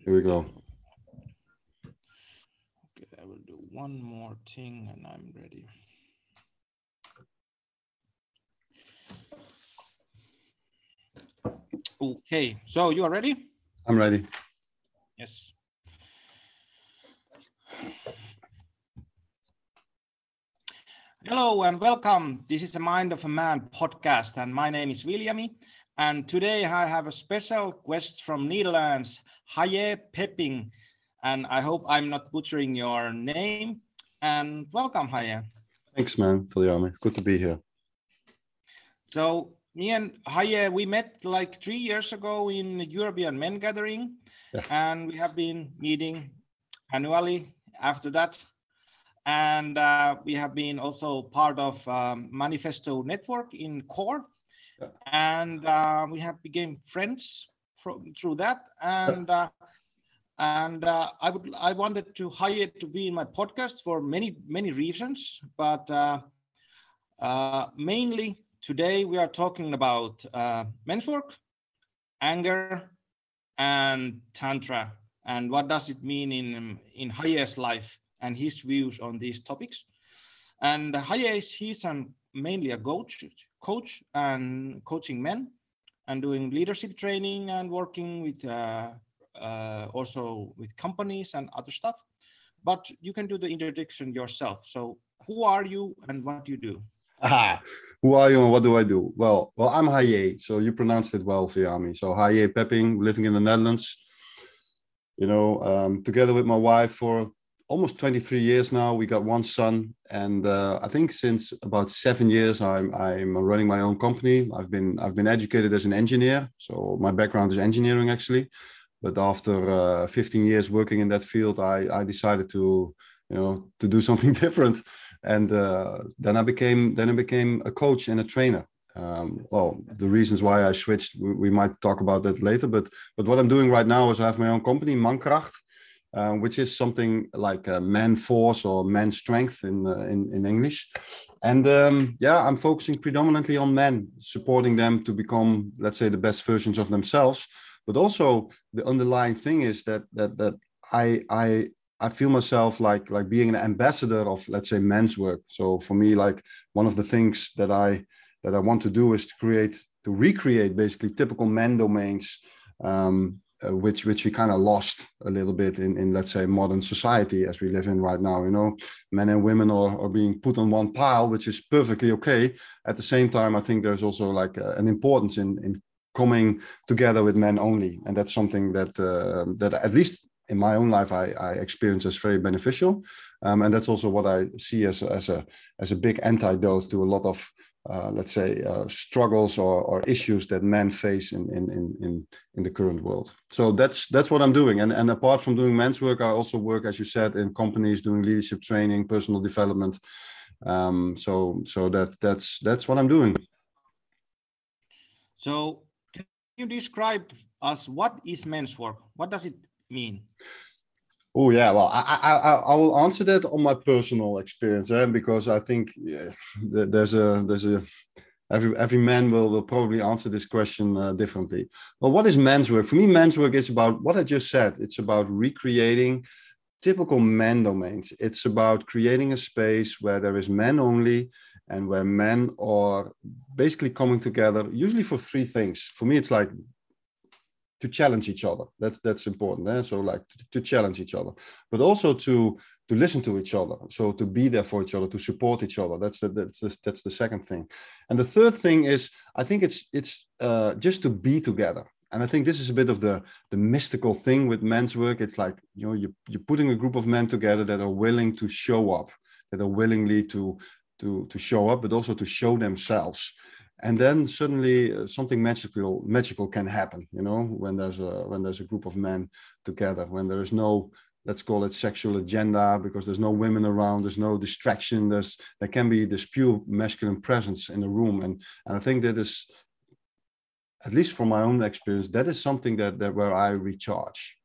Here we go. Okay, I will do one more thing and I'm ready. Okay, so you are ready? I'm ready. Yes. Hello and welcome. This is the Mind of a Man podcast, and my name is Viljami. And today I have a special guest from Netherlands, Haye Pepping. And I hope I'm not butchering your name. And welcome, Haye. Thanks, man, Viljami. Good to be here. So me and Haye, we met like three years ago in the European Men Gathering, Yeah. and we have been meeting annually after that. And uh, we have been also part of um, Manifesto Network in Core, And uh, we have become friends from through that. And uh, and uh, I would I wanted to Haye to be in my podcast for many many reasons, but uh, uh, mainly today we are talking about uh, men's work, anger, and tantra, and what does it mean in in Haye's life and his views on these topics. And Haye is he's an, mainly a coach, coach and coaching men, and doing leadership training and working with uh, uh, also with companies and other stuff. But you can do the introduction yourself. So who are you and what do you do? Aha. Who are you and what do I do? Well, well, I'm Haye. So you pronounced it well, Viljami. So Haye Pepping, living in the Netherlands. You know, um, together with my wife for almost 23 years now. We got one son, and uh, I think since about seven years, I'm I'm running my own company. I've been I've been educated as an engineer, so my background is engineering actually. But after uh, 15 years working in that field, I I decided to you know to do something different, and uh, then I became then I became a coach and a trainer. Um, well, the reasons why I switched, we, we, might talk about that later. But but what I'm doing right now is I have my own company, Mankracht, uh, which is something like a man force or man strength in uh, in, in English. And um, yeah, I'm focusing predominantly on men, supporting them to become, let's say, the best versions of themselves. But also, the underlying thing is that that that I I I feel myself like like being an ambassador of let's say men's work. So for me, like one of the things that I that I want to do is to create to recreate basically typical men domains, um, uh, which which we kind of lost a little bit in in let's say modern society as we live in right now. You know, men and women are, are being put on one pile, which is perfectly okay. At the same time, I think there's also like uh, an importance in in coming together with men only, and that's something that uh, that at least in my own life I, I experience as very beneficial. Um, and that's also what i see as, as a as a big antidote to a lot of uh, let's say uh, struggles or, or issues that men face in, in in in in the current world. So that's that's what i'm doing. And and apart from doing men's work i also work as you said in companies doing leadership training personal development. Um, so so that that's that's what i'm doing. So can you describe us what is men's work? What does it mean? Oh yeah, well, I, I I will answer that on my personal experience, eh? because I think yeah, there's a there's a every every man will will probably answer this question uh, differently. Well, what is men's work? For me, men's work is about what I just said. It's about recreating typical men domains. It's about creating a space where there is men only and where men are basically coming together, usually for three things. For me, it's like to challenge each other. That's that's important. Eh? So like to, to, challenge each other, but also to to listen to each other. So to be there for each other, to support each other. That's the, that's the, that's the second thing. And the third thing is, I think it's it's uh, just to be together. And I think this is a bit of the the mystical thing with men's work. It's like you know you you're putting a group of men together that are willing to show up, that are willingly to to to show up, but also to show themselves and then suddenly uh, something magical magical can happen you know when there's a when there's a group of men together when there is no let's call it sexual agenda because there's no women around there's no distraction there's there can be this pure masculine presence in the room. And and i think that is at least from my own experience that is something that, that where i recharge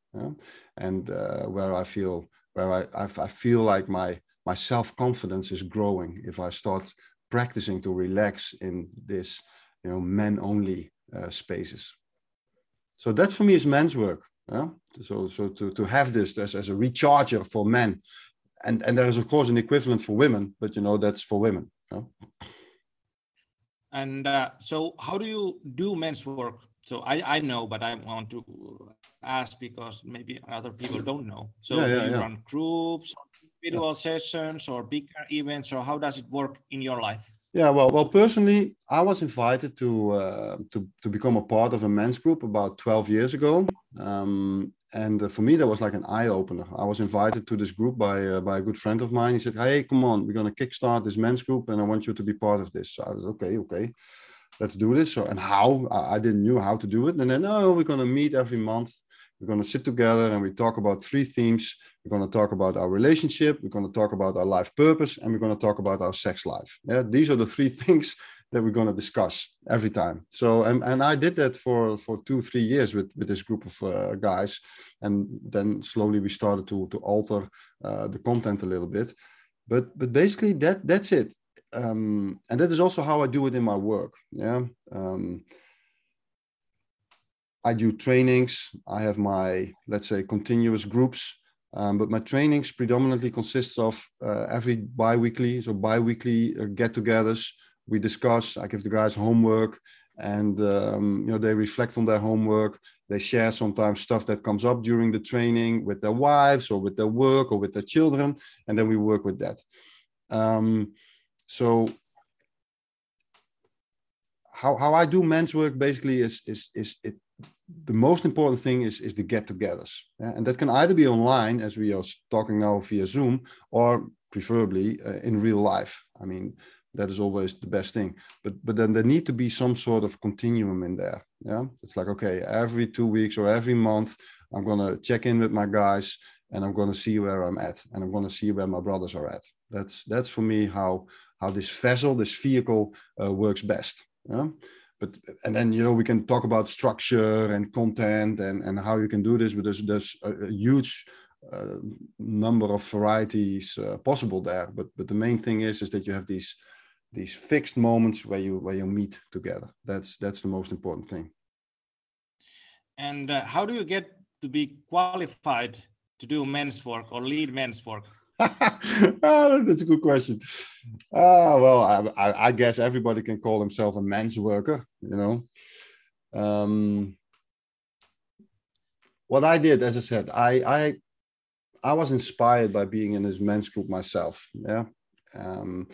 and uh, where i feel where I, I, I feel like my my self-confidence is growing if i start practicing to relax in this you know men only uh, spaces so that for me is men's work Yeah. So so to to have this as, as a recharger for men, and and there is of course an equivalent for women, but you know that's for women. Yeah? And uh, so, how do you do men's work? So I I know, but I want to ask because maybe other people don't know. So yeah, yeah, you run groups, individual sessions, or bigger events, or how does it work in your life? Yeah, well, well, personally, I was invited to uh, to to become a part of a men's group about 12 years ago, um, and uh, for me that was like an eye opener. I was invited to this group by uh, by a good friend of mine. He said, "Hey, come on, we're gonna kickstart this men's group, and I want you to be part of this." So I was okay, okay, let's do this. So and how I, I didn't know how to do it, and then oh, we're gonna meet every month. We're gonna sit together and we talk about three themes we're going to talk about our relationship. We're going to talk about our life purpose, and we're going to talk about our sex life. Yeah, these are the three things that we're going to discuss every time. So, and, and I did that for for two three years with with this group of uh, guys, and then slowly we started to to alter uh, the content a little bit. But but basically that that's it. Um, and that is also how I do it in my work. Yeah. Um, I do trainings. I have my, let's say, continuous groups um, but my trainings predominantly consists of uh, every bi-weekly, so bi-weekly uh, get-togethers. We discuss. I give the guys homework, and um, you know they reflect on their homework. They share sometimes stuff that comes up during the training with their wives or with their work or with their children, and then we work with that. Um, so how, how I do men's work basically is is is it the most important thing is is the get-togethers, yeah? and that can either be online, as we are talking now via Zoom, or preferably uh, in real life. I mean, that is always the best thing. But but then there need to be some sort of continuum in there. Yeah, it's like okay, every two weeks or every month, I'm gonna check in with my guys, and I'm gonna see where I'm at, and I'm gonna see where my brothers are at. That's that's for me how how this vessel, this vehicle, uh, works best. Yeah but and then you know we can talk about structure and content and and how you can do this but there's there's a, a huge uh, number of varieties uh, possible there. But but the main thing is is that you have these these fixed moments where you where you meet together. That's that's the most important thing. And uh, how do you get to be qualified to do men's work or lead men's work oh, that's a good question. Ah, well, I, I, guess everybody can call himself a men's worker, you know. Um, what I did, as I said, I, I, I was inspired by being in this men's group myself. Yeah. Um,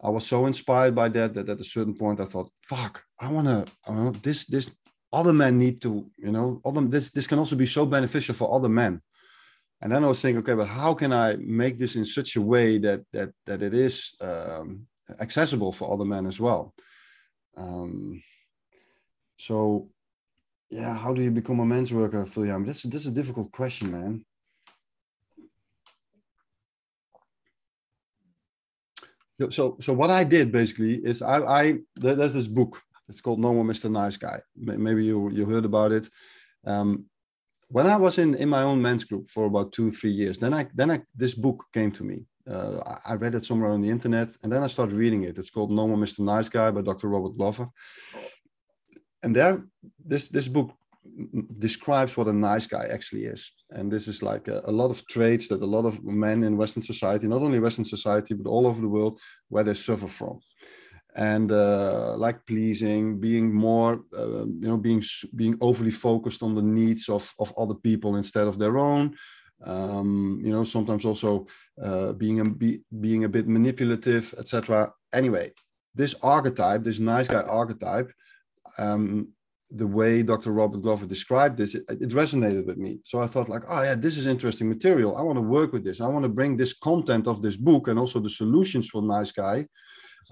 I was so inspired by that that at a certain point I thought, "Fuck, I want to. this, this other men need to, you know, other this, this can also be so beneficial for other men." And then I was thinking, okay, but how can I make this in such a way that that that it is um, accessible for other men as well? Um, so, yeah, how do you become a men's worker, Viljami? This this is a difficult question, man. So, so what I did basically is I, I there's this book. It's called No More Mr. Nice Guy. Maybe you you heard about it. Um, when I was in in my own men's group for about two three years, then I then I this book came to me. Uh, I read it somewhere on the internet, and then I started reading it. It's called No More Mr. Nice Guy by Dr. Robert Glover. And there, this this book describes what a nice guy actually is. And this is like a, a, lot of traits that a lot of men in Western society, not only Western society, but all over the world, where they suffer from and uh, like pleasing, being more, uh, you know, being being overly focused on the needs of of other people instead of their own. Um, you know, sometimes also uh, being a, be, being a bit manipulative, etc. Anyway, this archetype, this nice guy archetype, um, the way Dr. Robert Glover described this, it, it, resonated with me. So I thought, like, oh yeah, this is interesting material. I want to work with this. I want to bring this content of this book and also the solutions for nice guy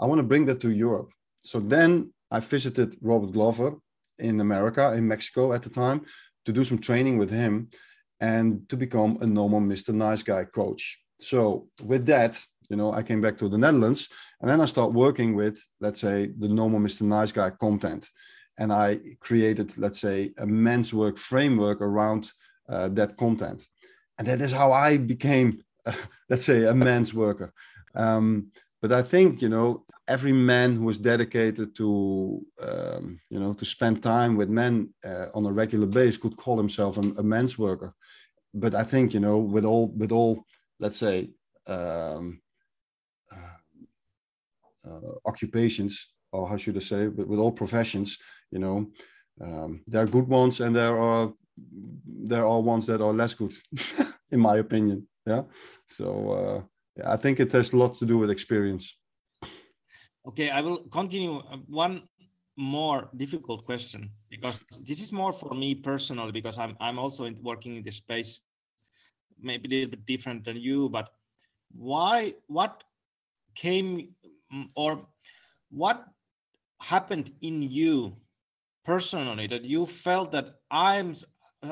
I want to bring that to Europe. So then I visited Robert Glover in America, in Mexico at the time, to do some training with him and to become a No More Mr. Nice Guy coach. So with that, you know, I came back to the Netherlands and then I start working with, let's say, the No More Mr. Nice Guy content. And I created, let's say, a men's work framework around uh, that content. And that is how I became, uh, let's say, a men's worker. Um, but I think you know every man who is dedicated to um, you know to spend time with men uh, on a regular basis could call himself a, a men's worker. But I think you know with all with all let's say um, uh, uh, occupations or how should I say, with all professions, you know, um, there are good ones and there are there are ones that are less good, in my opinion. Yeah. So uh, I think it has a lot to do with experience. Okay, I will continue. Uh, one more difficult question because this is more for me personally because I'm I'm also in, working in this space, maybe a little bit different than you. But why? What came mm, or what happened in you personally that you felt that I'm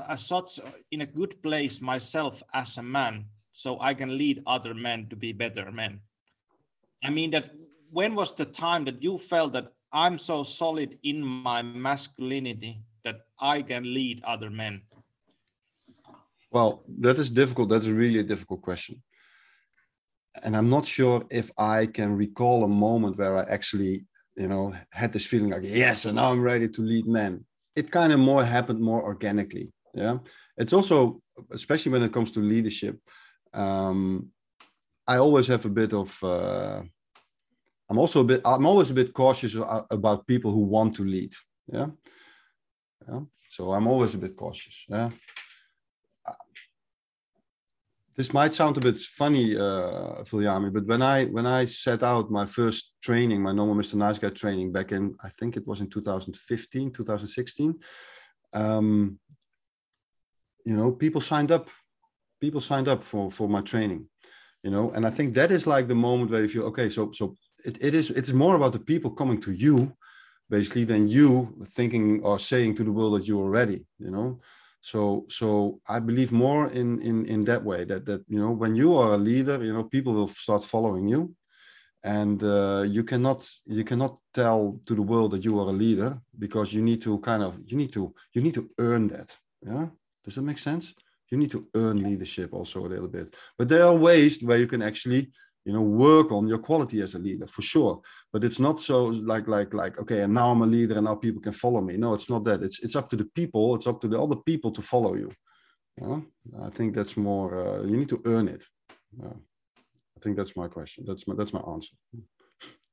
as such in a good place myself as a man, so I can lead other men to be better men? I mean that when was the time that you felt that I'm so solid in my masculinity that I can lead other men? Well, that is difficult. That's really a difficult question. And I'm not sure if I can recall a moment where I actually you know, had this feeling like, yes, and now I'm ready to lead men. It kind of more happened more organically. Yeah. It's also, especially when it comes to leadership, um, I always have a bit of, uh, I'm also a bit, I'm always a bit cautious about people who want to lead. Yeah. Yeah. So I'm always a bit cautious. Yeah this might sound a bit funny, uh, Viljami, but when I when I set out my first training, my No More Mr. Nice Guy training back in, I think it was in 2015, 2016, um, you know, people signed up. People signed up for for my training, you know, and I think that is like the moment where you feel okay. So so it, it is it's more about the people coming to you, basically, than you thinking or saying to the world that you are ready, you know? So so i believe more in in in that way that that you know when you are a leader you know people will start following you. And uh, you cannot you cannot tell to the world that you are a leader because you need to kind of you need to you need to earn that yeah? Does that make sense you need to earn leadership also a little bit. But there are ways where you can actually you know work on your quality as a leader for sure. But it's not so like like like okay and now i'm a leader and now people can follow me. No it's not that. It's it's up to the people. It's up to the other people to follow you. I think that's more uh, you need to earn it. Uh, i think that's my question. That's my that's my answer.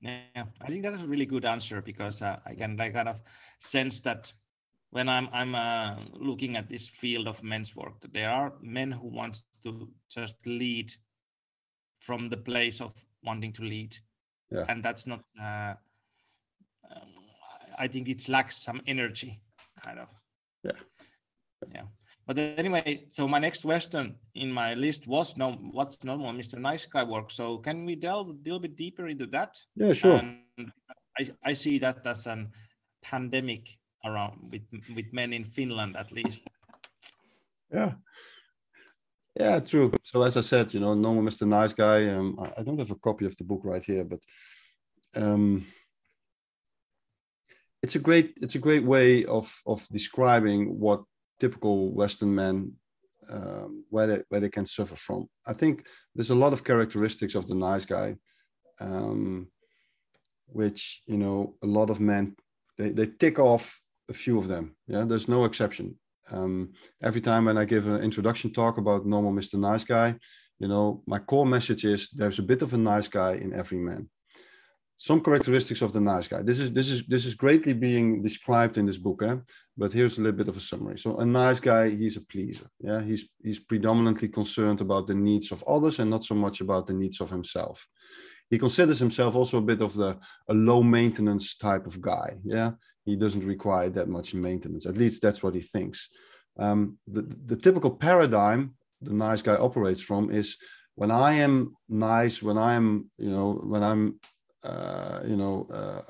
Yeah. I think that's a really good answer because uh, i can like kind of sense that when i'm i'm uh, looking at this field of men's work there are men who want to just lead from the place of wanting to lead. Yeah. and that's not uh, um, i think it lacks some energy kind of. Yeah. Yeah. But anyway so my next question in my list was no what's no more mr nice guy work? So can we delve a little bit deeper into that? Yeah sure. And i i see that as an pandemic around with with men in finland at least yeah yeah, true. So as I said, you know, No More Mr. Nice Guy. Um, I, don't have a copy of the book right here, but um, it's a great it's a great way of of describing what typical Western men um, where they where they can suffer from. I think there's a lot of characteristics of the nice guy, um, which you know a lot of men they they tick off a few of them. Yeah, there's no exception um, every time when I give an introduction talk about No More Mr. Nice Guy, you know, my core message is there's a bit of a nice guy in every man. Some characteristics of the nice guy. This is this is this is greatly being described in this book, eh? but here's a little bit of a summary. So a nice guy, he's a pleaser. Yeah, he's he's predominantly concerned about the needs of others and not so much about the needs of himself he considers himself also a bit of the a low maintenance type of guy. Yeah, he doesn't require that much maintenance. At least that's what he thinks. Um, the, the typical paradigm the nice guy operates from is when I am nice, when I'm, you know, when I'm, uh, you know, uh,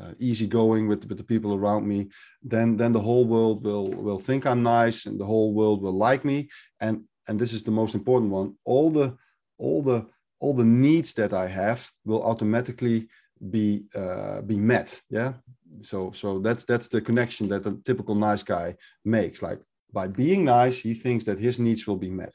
uh, easygoing with, with the people around me, then then the whole world will will think I'm nice, and the whole world will like me. And and this is the most important one. All the all the all the needs that I have will automatically be uh, be met. Yeah. So so that's that's the connection that a typical nice guy makes. Like by being nice, he thinks that his needs will be met.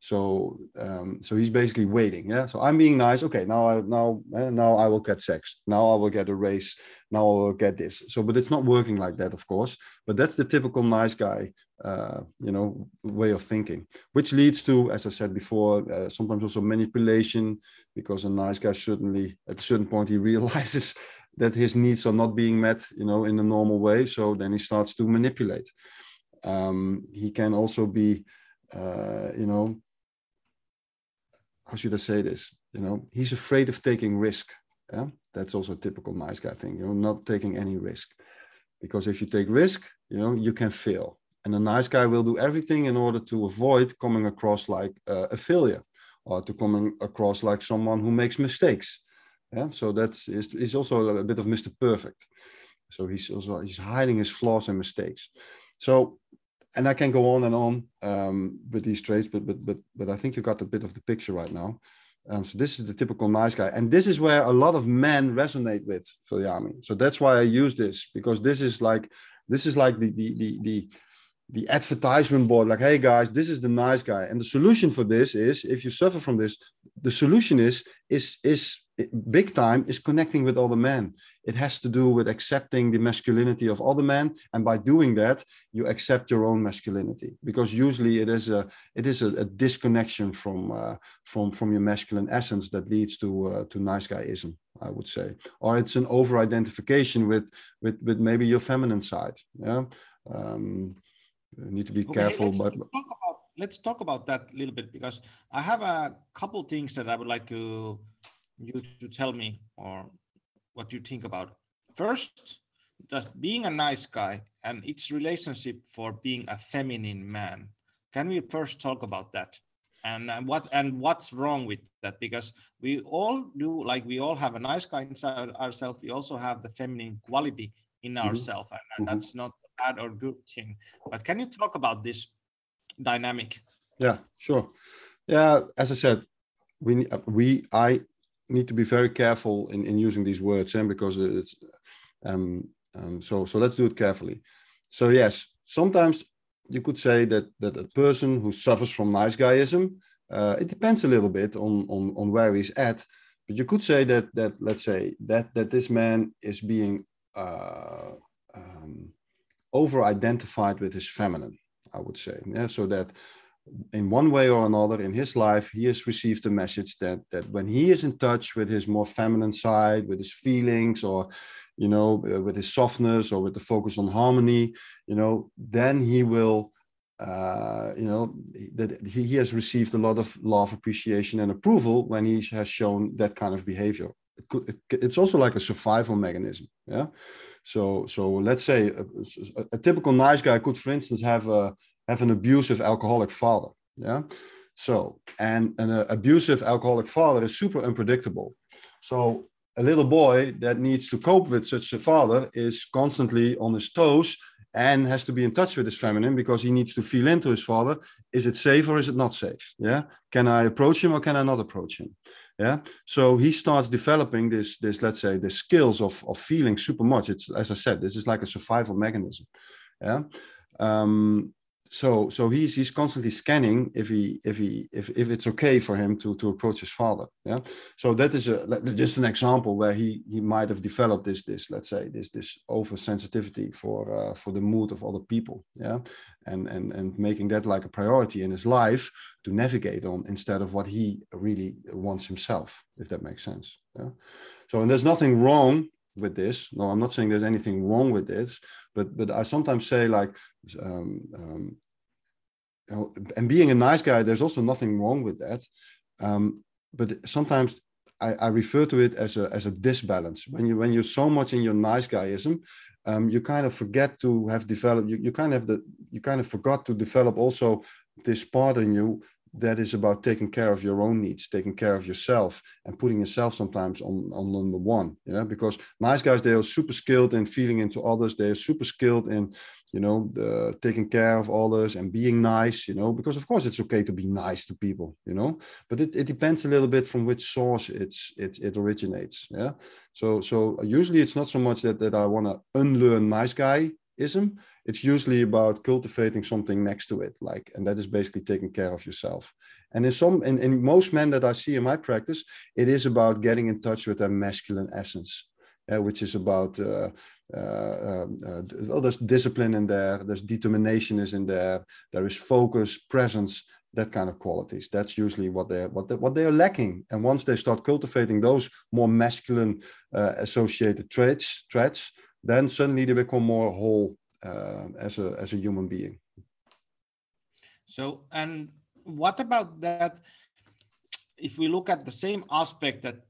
So um, so he's basically waiting. Yeah. So I'm being nice. Okay. Now I now eh, now I will get sex. Now I will get a raise. Now I will get this. So but it's not working like that, of course. But that's the typical nice guy, uh, you know, way of thinking, which leads to, as I said before, uh, sometimes also manipulation, because a nice guy certainly at a certain point he realizes that his needs are not being met, you know, in a normal way. So then he starts to manipulate. Um, he can also be, uh, you know, how should I say this? You know, he's afraid of taking risk. Yeah, that's also a typical nice guy thing. You know, not taking any risk, because if you take risk, you know, you can fail. And a nice guy will do everything in order to avoid coming across like uh, a failure, or to coming across like someone who makes mistakes. Yeah, so that's is is also a bit of Mr. Perfect. So he's also he's hiding his flaws and mistakes. So and I can go on and on um, with these traits, but but but but I think you got a bit of the picture right now. Um, so this is the typical nice guy, and this is where a lot of men resonate with Viljami. So that's why I use this because this is like this is like the the the the, the advertisement board. Like, hey guys, this is the nice guy, and the solution for this is if you suffer from this, the solution is is is big time is connecting with other men. It has to do with accepting the masculinity of other men, and by doing that, you accept your own masculinity. Because usually it is a it is a, a disconnection from uh, from from your masculine essence that leads to uh, to nice guyism, I would say, or it's an over identification with with with maybe your feminine side. Yeah, um, you need to be okay, careful. Let's, but let's talk about that a little bit because I have a couple things that I would like to you to tell me or what you think about. First, just being a nice guy and its relationship for being a feminine man. Can we first talk about that? And, and what and what's wrong with that? Because we all do like we all have a nice guy inside ourselves. We also have the feminine quality in mm-hmm. ourselves, and, and mm-hmm. that's not a bad or good thing. But can you talk about this dynamic? Yeah, sure. Yeah, as I said, we we I need to be very careful in, in using these words, and eh, because it's um, um, so so let's do it carefully. So yes, sometimes you could say that that a person who suffers from nice guyism, uh, it depends a little bit on, on on where he's at, but you could say that that let's say that that this man is being uh, um, over identified with his feminine. I would say, yeah, so that in one way or another in his life he has received a message that that when he is in touch with his more feminine side with his feelings or you know uh, with his softness or with the focus on harmony you know then he will uh, you know that he, he has received a lot of love appreciation and approval when he has shown that kind of behavior. It could, it, it's also like a survival mechanism yeah? So so let's say a, a, a typical nice guy could for instance have a have an abusive alcoholic father. Yeah. So, and an uh, abusive alcoholic father is super unpredictable. So, a little boy that needs to cope with such a father is constantly on his toes and has to be in touch with his feminine because he needs to feel into his father. Is it safe or is it not safe? Yeah. Can I approach him or can I not approach him? Yeah. So he starts developing this, this, let's say, the skills of, of feeling super much. It's as I said, this is like a survival mechanism. Yeah. Um, so so he's he's constantly scanning if he if he if, if it's okay for him to to approach his father yeah? So that is a just an example where he he might have developed this this let's say this this oversensitivity for uh, for the mood of other people yeah? And and and making that like a priority in his life to navigate on instead of what he really wants himself if that makes sense yeah? So and there's nothing wrong with this no i'm not saying there's anything wrong with this but but i sometimes say like um, um, you know, and being a nice guy, there's also nothing wrong with that. Um, but sometimes I, I, refer to it as a as a disbalance. When you when you're so much in your nice guyism, um, you kind of forget to have developed. You, you kind of the you kind of forgot to develop also this part in you that is about taking care of your own needs, taking care of yourself, and putting yourself sometimes on, on number one. Yeah, because nice guys they are super skilled in feeling into others. They are super skilled in, you know, the, taking care of others and being nice. You know, because of course it's okay to be nice to people. You know, but it, it depends a little bit from which source it's it it originates. Yeah. So so usually it's not so much that that I want to unlearn nice guy ism it's usually about cultivating something next to it like and that is basically taking care of yourself. And in some in, in most men that i see in my practice it is about getting in touch with their masculine essence uh, which is about uh, uh, um, uh, well, there's discipline in there there's determination is in there there is focus presence that kind of qualities. That's usually what they're what they, what they are lacking. And once they start cultivating those more masculine uh, associated traits traits then suddenly they become more whole uh, as a as a human being. So and what about that if we look at the same aspect that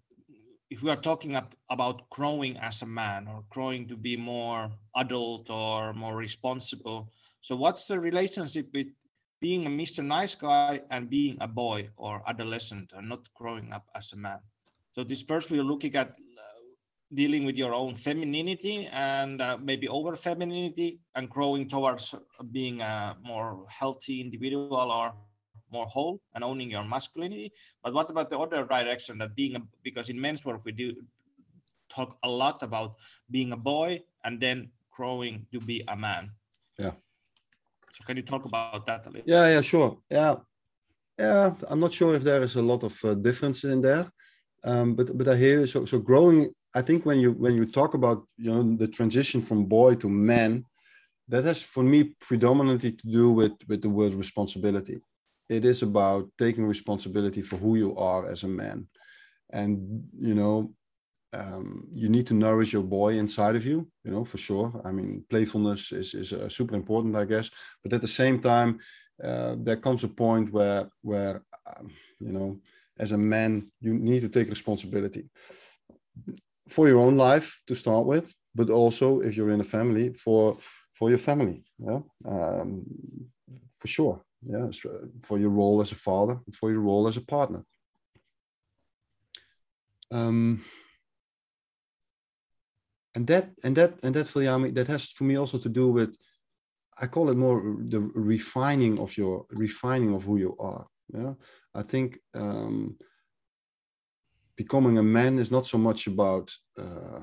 if we are talking about growing as a man or growing to be more adult or more responsible so what's the relationship with being a mr nice guy and being a boy or adolescent and not growing up as a man? So this first we're looking at dealing with your own femininity and uh, maybe over femininity and growing towards being a more healthy individual or more whole and owning your masculinity. But what about the other direction that being a, because in men's work we do talk a lot about being a boy and then growing to be a man. Yeah. So can you talk about that a little? Yeah yeah sure. Yeah. Yeah i'm not sure if there is a lot of uh, difference in there. Um, but but i hear so so growing I think when you when you talk about you know the transition from boy to man, that has for me predominantly to do with with the word responsibility. It is about taking responsibility for who you are as a man, and you know um, you need to nourish your boy inside of you. You know for sure. I mean playfulness is is uh, super important, I guess. But at the same time, uh, there comes a point where where um, you know as a man you need to take responsibility for your own life to start with, but also if you're in a family for for your family, yeah, um, for sure, yeah, for your role as a father, for your role as a partner. Um, and that and that and that for Viljami, that has for me also to do with I call it more the refining of your refining of who you are. Yeah, I think um, becoming a man is not so much about uh,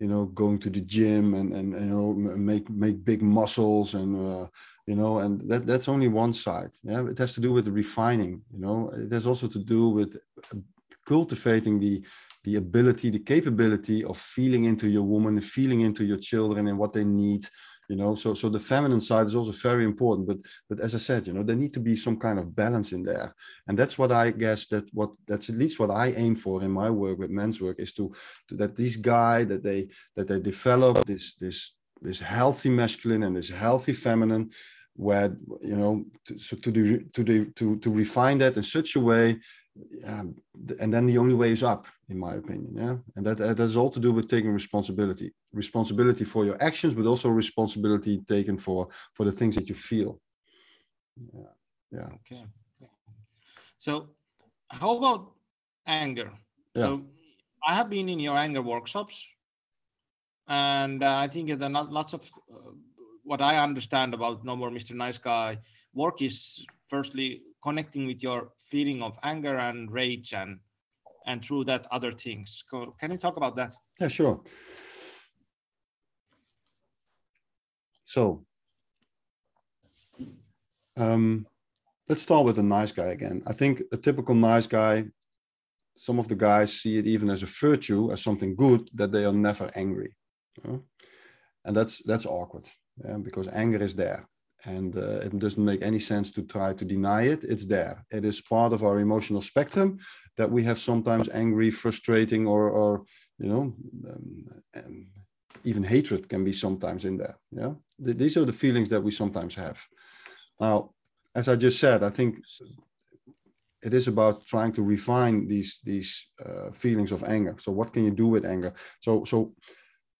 you know going to the gym and and you know make make big muscles and uh, you know and that that's only one side. Yeah it has to do with the refining you know. It has also to do with uh, cultivating the the ability the capability of feeling into your woman feeling into your children and what they need you know? So so the feminine side is also very important but but as i said you know there need to be some kind of balance in there. And that's what i guess that what that's at least what i aim for in my work with men's work is to, to that these guy that they that they develop this this this healthy masculine and this healthy feminine where you know to, so to do to do to to refine that in such a way um, and then the only way is up in my opinion yeah? And that, that has all to do with taking responsibility. Responsibility for your actions but also responsibility taken for for the things that you feel. Yeah yeah. Okay. So how about anger? Yeah. so i have been in your anger workshops and uh, i think that lots of uh, what i understand about no more mr nice guy work is firstly connecting with your feeling of anger and rage and and through that other things. Can you talk about that? Yeah sure. So um, let's start with the nice guy again. I think a typical nice guy some of the guys see it even as a virtue as something good that they are never angry. You know? and that's that's awkward yeah? because anger is there and uh, it doesn't make any sense to try to deny it. It's there. It is part of our emotional spectrum that we have sometimes angry frustrating or or you know um, even hatred can be sometimes in there yeah? These are the feelings that we sometimes have. Now as i just said i think it is about trying to refine these these uh, feelings of anger. So what can you do with anger? So so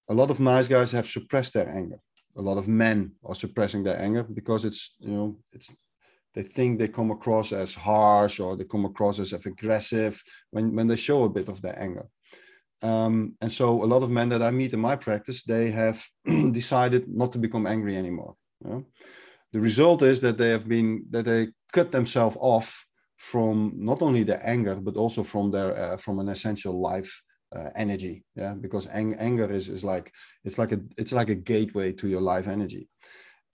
a lot of nice guys have suppressed their anger a lot of men are suppressing their anger because it's you know it's they think they come across as harsh or they come across as aggressive when when they show a bit of their anger um, and so a lot of men that i meet in my practice they have decided not to become angry anymore you know? the result is that they have been that they cut themselves off from not only their anger but also from their uh, from an essential life uh, energy yeah? Because ang- anger is, is like it's like a it's like a gateway to your life energy.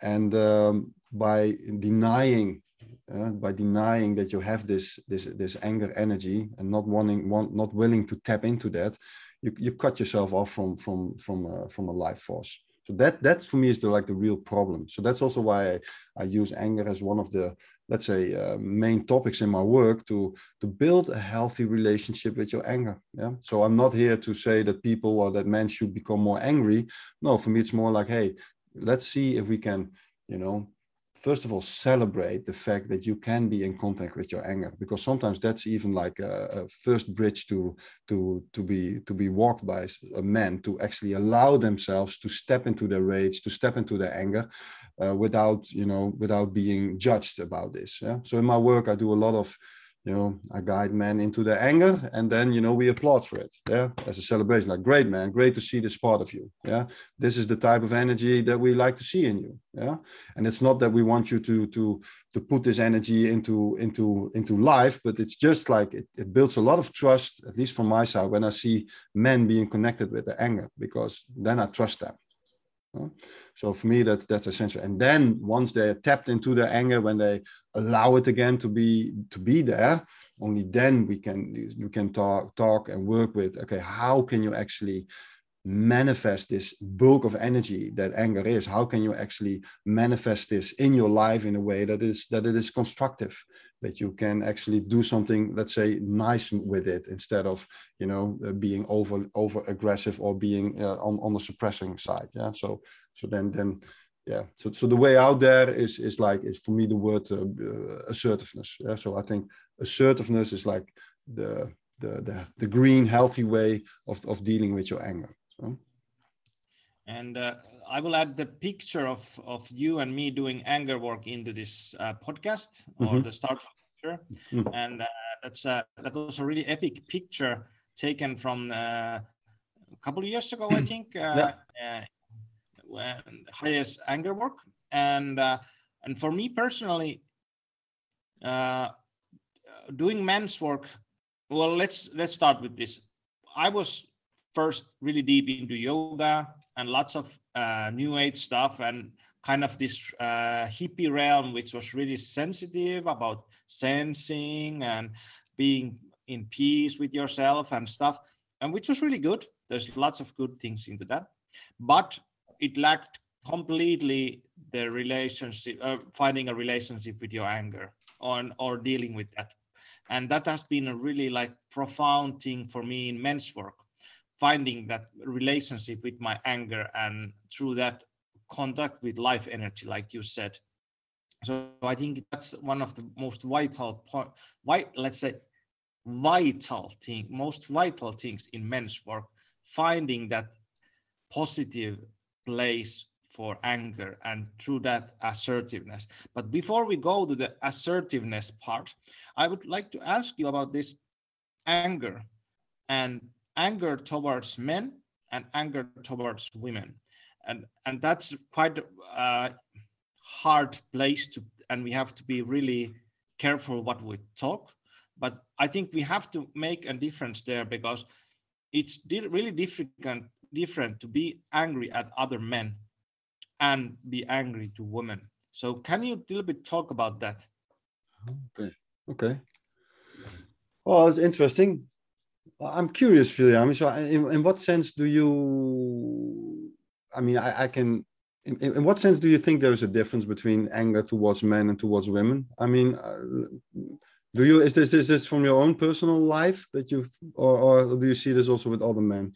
And um, by denying uh, by denying that you have this this this anger energy and not wanting want, not willing to tap into that you, you cut yourself off from from from uh, from a life force. So that that's for me is the like the real problem. So that's also why i, I use anger as one of the let's say uh, main topics in my work to to build a healthy relationship with your anger yeah? So i'm not here to say that people or that men should become more angry. No for me it's more like hey let's see if we can you know first of all celebrate the fact that you can be in contact with your anger because sometimes that's even like a, a, first bridge to to to be to be walked by a man to actually allow themselves to step into their rage to step into their anger uh, without you know without being judged about this yeah? So in my work i do a lot of you know, I guide men into their anger, and then you know we applaud for it. Yeah, as a celebration, like great man, great to see this part of you. Yeah, this is the type of energy that we like to see in you. Yeah, and it's not that we want you to to to put this energy into into into life, but it's just like it, it builds a lot of trust, at least from my side, when I see men being connected with the anger, because then I trust them. So for me, that's that's essential. And then once they're tapped into their anger, when they allow it again to be to be there, only then we can we can talk talk and work with. Okay, how can you actually manifest this bulk of energy that anger is? How can you actually manifest this in your life in a way that is that it is constructive? That you can actually do something let's say nice with it instead of you know uh, being over over aggressive or being uh, on on the suppressing side yeah? So so then then yeah. So, so the way out there is is like is for me the word uh, uh assertiveness yeah? So i think assertiveness is like the the, the, the green healthy way of, of dealing with your anger so. And uh, I will add the picture of, of you and me doing anger work into this uh, podcast mm-hmm. or the start picture. Mm-hmm. And uh, that's uh, that was a really epic picture taken from uh, a couple of years ago, I think. Uh, yeah. highest anger work. And and for me personally, doing men's work. Well, let's let's start with this. I was first really deep into yoga and lots of uh, new age stuff and kind of this uh, hippie realm, which was really sensitive about sensing and being in peace with yourself and stuff, and which was really good. There's lots of good things into that, but it lacked completely the relationship, uh, finding a relationship with your anger on or dealing with that. And that has been a really like profound thing for me in men's work finding that relationship with my anger and through that contact with life energy like you said. So i think that's one of the most vital point why let's say vital thing most vital things in men's work finding that positive place for anger and through that assertiveness. But before we go to the assertiveness part i would like to ask you about this anger and anger towards men and anger towards women. And and that's quite a hard place to and we have to be really careful what we talk. But i think we have to make a difference there because it's really different different to be angry at other men and be angry to women. So can you a little bit talk about that? Okay. Okay. Well it's interesting I'm curious, Viljami. So, in, in what sense do you? I mean, I, I can. In, in, what sense do you think there is a difference between anger towards men and towards women? I mean, uh, do you is this is this from your own personal life that you, or or do you see this also with other men?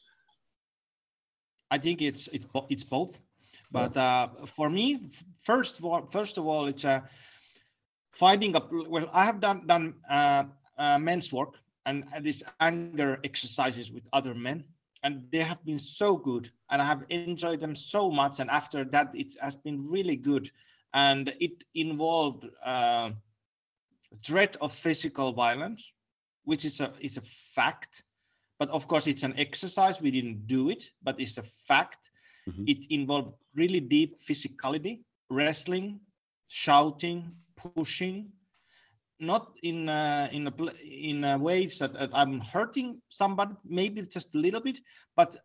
I think it's it's it's both, but uh, for me, first of all, first of all, it's uh, finding a well. I have done done uh, uh men's work and these anger exercises with other men. And they have been so good and i have enjoyed them so much. And after that it has been really good. And it involved uh, threat of physical violence which is a is a fact. But of course it's an exercise. We didn't do it but it's a fact. Mm-hmm. it involved really deep physicality wrestling shouting pushing not in uh, in a in a ways that, that I'm hurting somebody, maybe just a little bit, but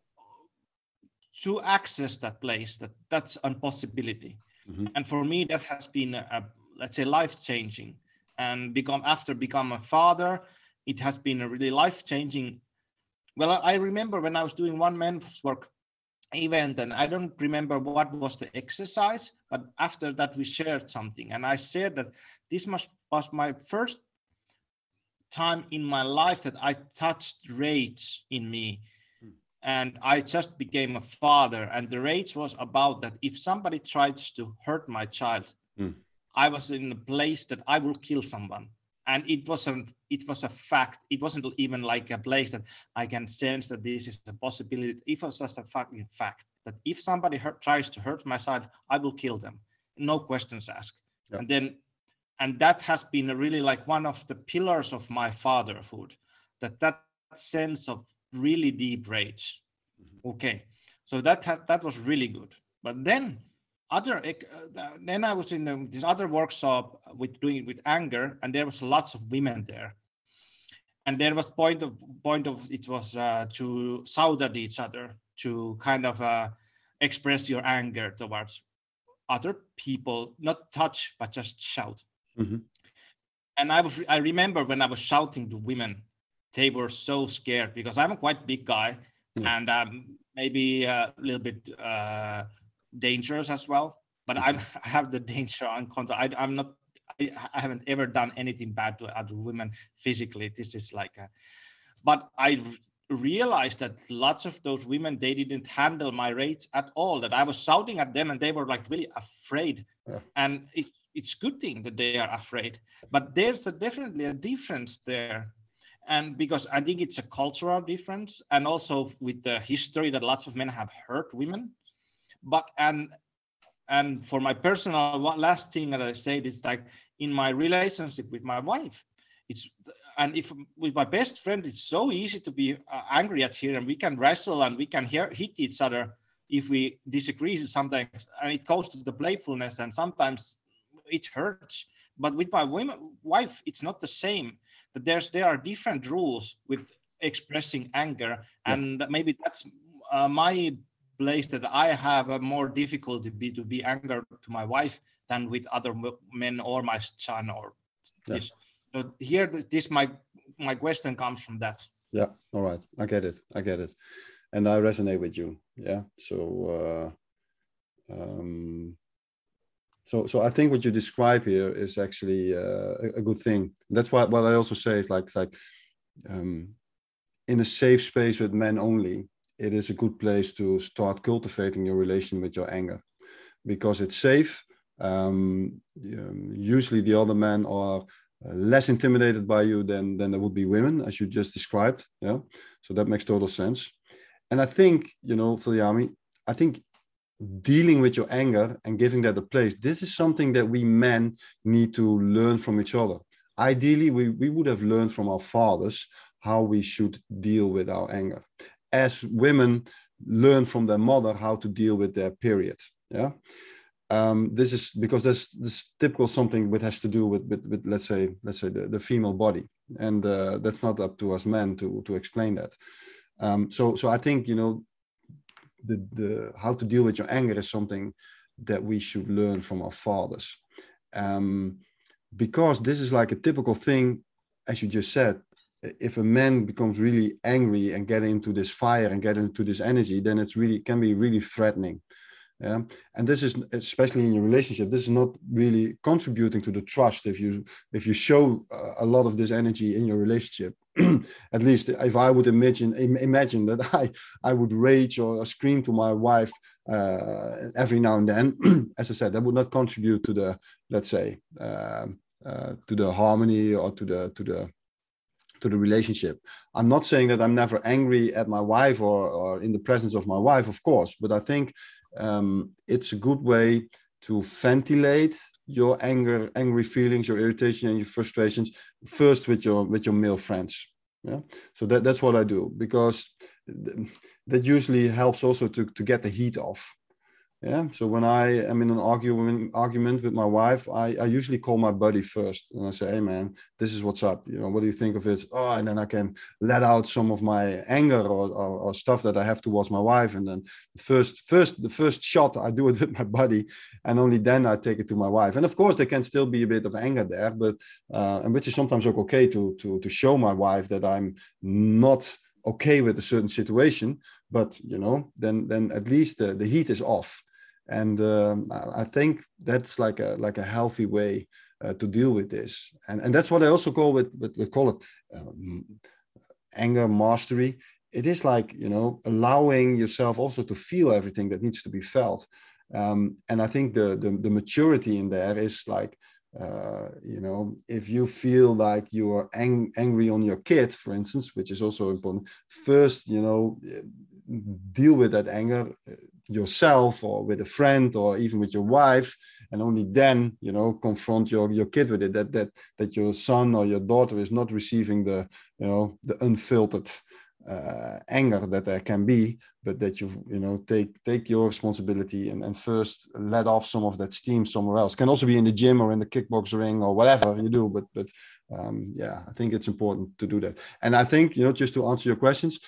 to access that place, that that's a possibility. mm-hmm. and for me that has been a, a let's say life changing and become after become a father it has been a really life changing well i remember when i was doing one man's work event and i don't remember what was the exercise but after that we shared something and i said that this must was my first time in my life that i touched rage in me hmm. and i just became a father and the rage was about that if somebody tries to hurt my child mm. i was in a place that i will kill someone and it wasn't it was a fact it wasn't even like a place that i can sense that this is a possibility. It was just a fucking fact that if somebody hurt, tries to hurt my side i will kill them. No questions asked. Yeah. and then and that has been really like one of the pillars of my fatherhood that that sense of really deep rage. Mm-hmm. okay. So that ha- that was really good. But then other uh, then i was in um, this other workshop with doing it with anger and there was lots of women there and there was point of point of it was uh, to shout at each other to kind of uh, express your anger towards other people not touch but just shout mm-hmm. and i was i remember when i was shouting to women they were so scared because i'm a quite big guy yeah. and um, maybe a little bit uh, dangerous as well. But I'm. I have the danger on control. I, I'm not. I, I haven't ever done anything bad to other women physically. This is like, a, but I realized that lots of those women they didn't handle my rates at all. That I was shouting at them and they were like really afraid. Yeah. And it, it's good thing that they are afraid. But there's a definitely a difference there and because I think it's a cultural difference, and also with the history that lots of men have hurt women, but and and for my personal last thing that I said is like in my relationship with my wife, it's and if with my best friend, it's so easy to be uh, angry at here and we can wrestle and we can hear, hit each other if we disagree sometimes, and it goes to the playfulness, and sometimes it hurts. But with my women, wife, it's not the same. That there's there are different rules with expressing anger, yeah. and maybe that's uh, my place that I have a more difficulty be, to be angry to my wife than with other men or my son or yeah. this. So here, this my my question comes from that. Yeah. All right. I get it. I get it, and I resonate with you. Yeah. So. Uh, um, so, so I think what you describe here is actually uh, a, a, good thing. That's why what I also say is like, like um, in a safe space with men only, it is a good place to start cultivating your relation with your anger because it's safe. Um, usually, the other men are uh, less intimidated by you than than there would be women, as you just described. Yeah, so that makes total sense. And I think you know, Viljami, I think dealing with your anger and giving that a place. This is something that we men need to learn from each other. Ideally, we, we would have learned from our fathers how we should deal with our anger as women learn from their mother how to deal with their period. Yeah. Um, this is because there's this typical something which has to do with, with, with let's say let's say the, the female body and uh, that's not up to us men to to explain that um, so so i think you know the the how to deal with your anger is something that we should learn from our fathers um, because this is like a typical thing as you just said if a man becomes really angry and get into this fire and get into this energy then it's really can be really threatening. Yeah? And this is especially in your relationship this is not really contributing to the trust if you if you show a lot of this energy in your relationship. At least if i would imagine imagine that i i would rage or scream to my wife uh, every now and then as i said that would not contribute to the let's say uh, uh, to the harmony or to the to the to the relationship. I'm not saying that I'm never angry at my wife or, or in the presence of my wife, of course, but I think um, it's a good way to ventilate your anger, angry feelings, your irritation, and your frustrations first with your with your male friends. Yeah, so that, that's what I do because that usually helps also to to get the heat off. Yeah. So when I am in an argument argument with my wife, I, I usually call my buddy first and I say, Hey man, this is what's up. You know, what do you think of it? Oh, and then I can let out some of my anger or, or, or stuff that I have towards my wife. And then the first first the first shot I do it with my buddy, and only then I take it to my wife. And of course there can still be a bit of anger there, but uh, and which is sometimes okay to to to show my wife that I'm not okay with a certain situation but you know then then at least the, the heat is off and um, I think that's like a like a healthy way uh, to deal with this, and and that's what I also call with with, with call it um, anger mastery. It is like you know allowing yourself also to feel everything that needs to be felt, um, and I think the, the the maturity in there is like uh, you know, if you feel like you are ang- angry on your kid, for instance, which is also important, first, you know, deal with that anger uh, yourself or with a friend or even with your wife and only then you know confront your your kid with it that that that your son or your daughter is not receiving the you know the unfiltered uh, anger that there can be but that you you know take take your responsibility and, and first let off some of that steam somewhere else. Can also be in the gym or in the kickbox ring or whatever you do but but um, yeah i think it's important to do that. And i think you know just to answer your questions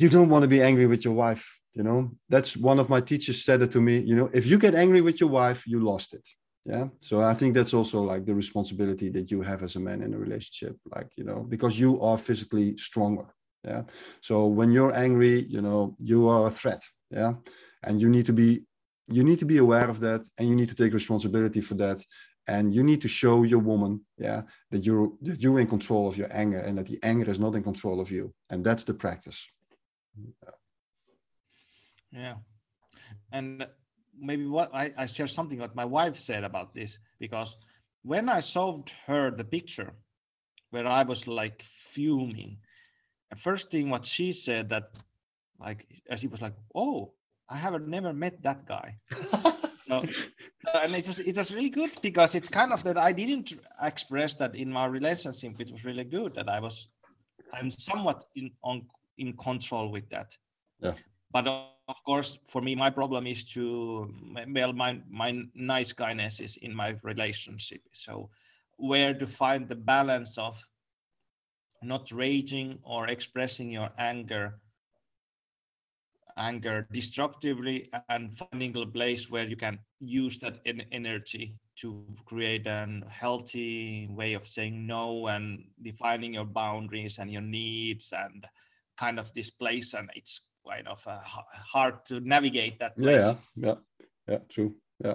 you don't want to be angry with your wife you know? That's one of my teachers said it to me you know if you get angry with your wife you lost it. Yeah? So i think that's also like the responsibility that you have as a man in a relationship like you know because you are physically stronger yeah? So when you're angry you know you are a threat yeah? And you need to be you need to be aware of that and you need to take responsibility for that and you need to show your woman yeah that you're that you're in control of your anger and that the anger is not in control of you and that's the practice yeah. And maybe what I, I share something what my wife said about this because when I showed her the picture where I was like fuming, the first thing what she said that like as she was like, Oh, I have never met that guy. so, and it was it was really good because it's kind of that I didn't express that in my relationship, which was really good that I was I'm somewhat in on in control with that. Yeah. But of course, for me, my problem is to well, my my nice guyness is in my relationship. So where to find the balance of not raging or expressing your anger anger destructively and finding a place where you can use that energy to create a healthy way of saying no and defining your boundaries and your needs and kind of this place and it's kind of uh, hard to navigate that place. yeah yeah yeah true yeah.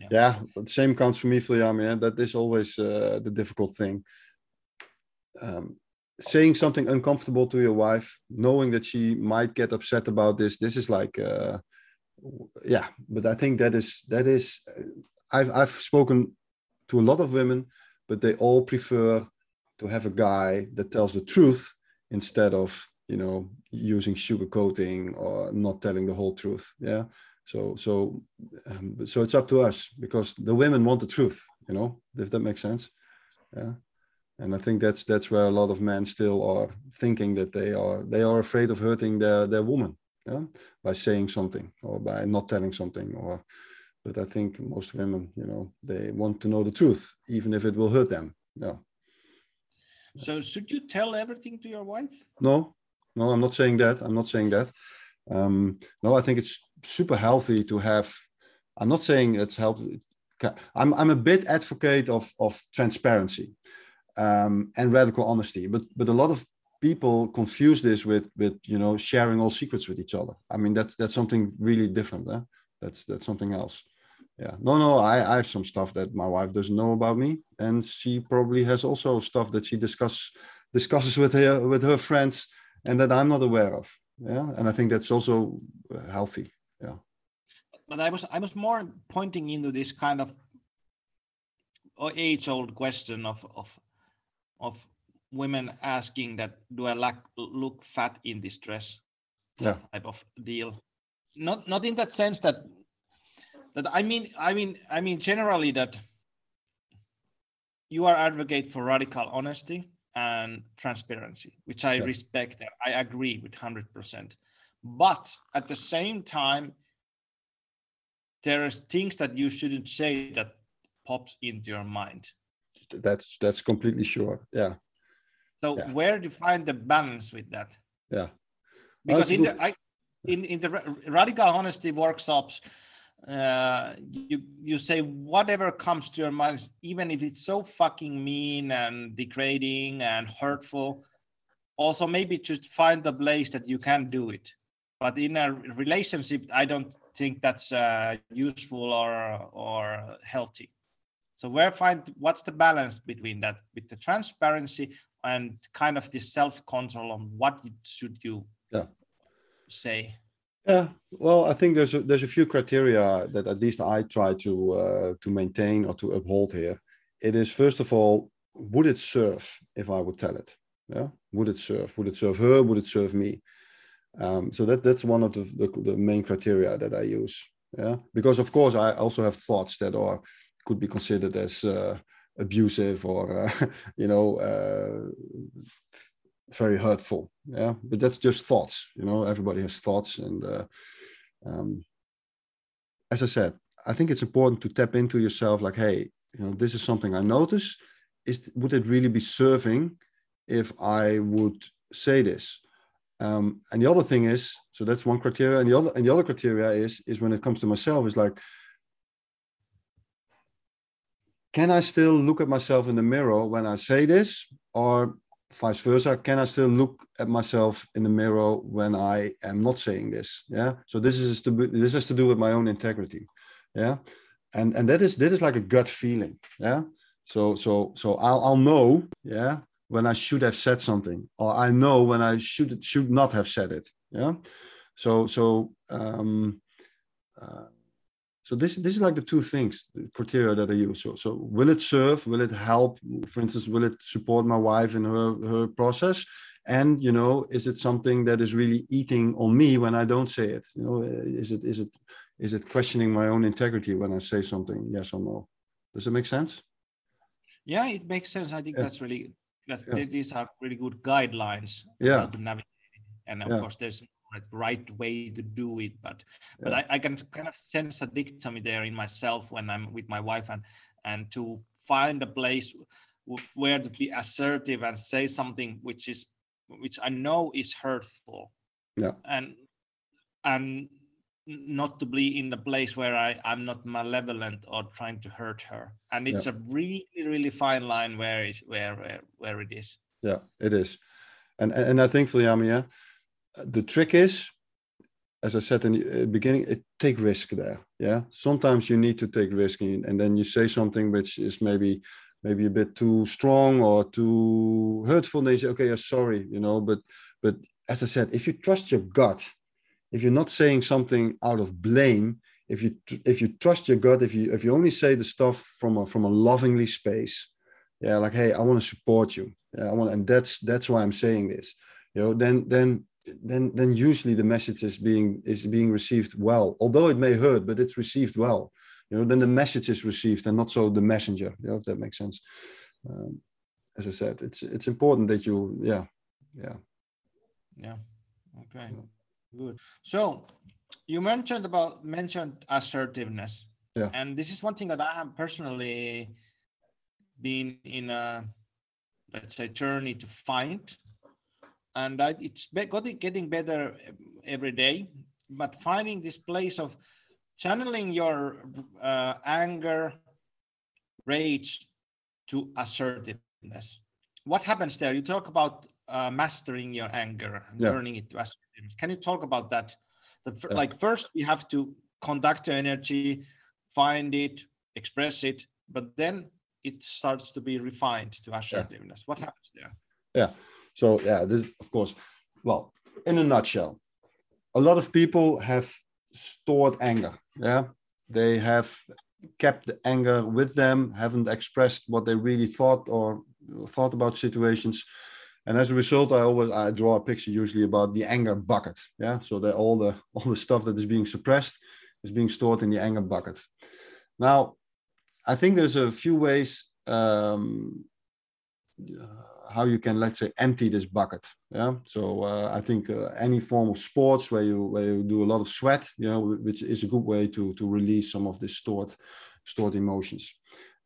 Yeah, yeah the same counts for me Viljami, and that is always uh, the difficult thing. Um, saying something uncomfortable to your wife knowing that she might get upset about this this is like uh, yeah but i think that is that is uh, i've i've spoken to a lot of women but they all prefer to have a guy that tells the truth instead of you know using sugarcoating or not telling the whole truth. Yeah. So so um, so it's up to us because the women want the truth you know if that makes sense. Yeah. And i think that's that's where a lot of men still are thinking that they are they are afraid of hurting their their woman. Yeah. By saying something or by not telling something or but i think most women you know they want to know the truth even if it will hurt them. Yeah so should you tell everything to your wife? No, no, I'm not saying that. I'm not saying that. Um, no, I think it's super healthy to have. I'm not saying it's helped. I'm I'm a bit advocate of of transparency um, and radical honesty, but but a lot of people confuse this with with you know sharing all secrets with each other. I mean that's that's something really different. Eh? That's that's something else yeah. No no I, I have some stuff that my wife doesn't know about me. And she probably has also stuff that she discuss discusses with her with her friends and that i'm not aware of. Yeah. And i think that's also uh, healthy. Yeah. But i was i was more pointing into this kind of age old question of of of women asking that do i lack, look fat in this dress yeah. type of deal. Not not in that sense that that I mean, I mean, I mean, generally that you are advocate for radical honesty and transparency, which I yeah. respect and I agree with hundred percent. but at the same time there are things that you shouldn't say that pops into your mind that's that's completely sure yeah so Yeah. where do you find the balance with that yeah because that's in good. the I, in in the radical honesty workshops uh you you say whatever comes to your mind even if it's so fucking mean and degrading and hurtful also maybe just find the place that you can do it. But in a relationship i don't think that's uh, useful or or healthy. So where find what's the balance between that with the transparency and kind of the self-control on what should you Yeah. say Yeah, well, I think there's a, there's a few criteria that at least I try to uh, to maintain or to uphold here. It is first of all, would it serve if I would tell it? Yeah, would it serve? Would it serve her? Would it serve me? Um, so that that's one of the, the the main criteria that I use. Yeah, because of course I also have thoughts that are could be considered as uh, abusive or uh, you know uh, very hurtful. Yeah but that's just thoughts you know everybody has thoughts and uh, um, as i said i think it's important to tap into yourself like hey you know this is something i notice. Is would it really be serving if i would say this? Um, and the other thing is so that's one criteria and the other and the other criteria is is when it comes to myself is like can i still look at myself in the mirror when i say this or vice versa can i still look at myself in the mirror when i am not saying this? Yeah? So this is to be, this has to do with my own integrity. Yeah? And and that is that is like a gut feeling. Yeah? So so so i'll, I'll know yeah when i should have said something or i know when i should should not have said it. Yeah? So so um uh, so this this is like the two things the criteria that i use. So so will it serve? Will it help? For instance will it support my wife in her her process? And you know is it something that is really eating on me when i don't say it? You know eh, is it is it is it questioning my own integrity when i say something yes or no? Does it make sense? Yeah it makes sense. I think Yeah. that's really that's Yeah. these are really good guidelines Yeah. to navigate and of Yeah. course there's right- right way to do it but but I, I can kind of sense a dichotomy there in myself when i'm with my wife and and to find a place where to be assertive and say something which is which i know is hurtful Yeah. and and not to be in the place where I, I'm not malevolent or trying to hurt her. And it's a really, really fine line where it, where, where, where it is. yeah it is and and i think for yeah, the trick is as i said in the uh, beginning it take risk there yeah sometimes you need to take risk and, then you say something which is maybe maybe a bit too strong or too hurtful you say okay yeah, sorry you know but but as i said if you trust your gut if you're not saying something out of blame if you if you trust your gut if you if you only say the stuff from a from a lovingly space yeah like hey i want to support you yeah, I want, and that's that's why I'm saying this. You know, then then then then usually the message is being is being received well, although it may hurt, but it's received well. You know, then the message is received and not so the messenger. You know, if that makes sense. Um, as I said, it's it's important that you yeah yeah Yeah. Okay. Good. So you mentioned about mentioned assertiveness. Yeah. And this is one thing that I have personally been in a let's say journey to find. And I, it's getting better every day, but finding this place of channeling your uh, anger, rage to assertiveness. What happens there? You talk about uh, mastering your anger, and Yeah. turning it to assertiveness. Can you talk about that? The, Yeah. Like first, we have to conduct your energy, find it, express it, but then it starts to be refined to assertiveness. What happens there? So yeah, this, of course. Well, in a nutshell, a lot of people have stored anger. Yeah, they have kept the anger with them, haven't expressed what they really thought or thought about situations. And as a result, I always I draw a picture usually about the anger bucket. Yeah, so that all the all the stuff that is being suppressed is being stored in the anger bucket. Now, I think there's a few ways um, how you can let's say empty this bucket. Yeah? So uh, i think uh, any form of sports where you where you do a lot of sweat you know which is a good way to to release some of this stored stored emotions.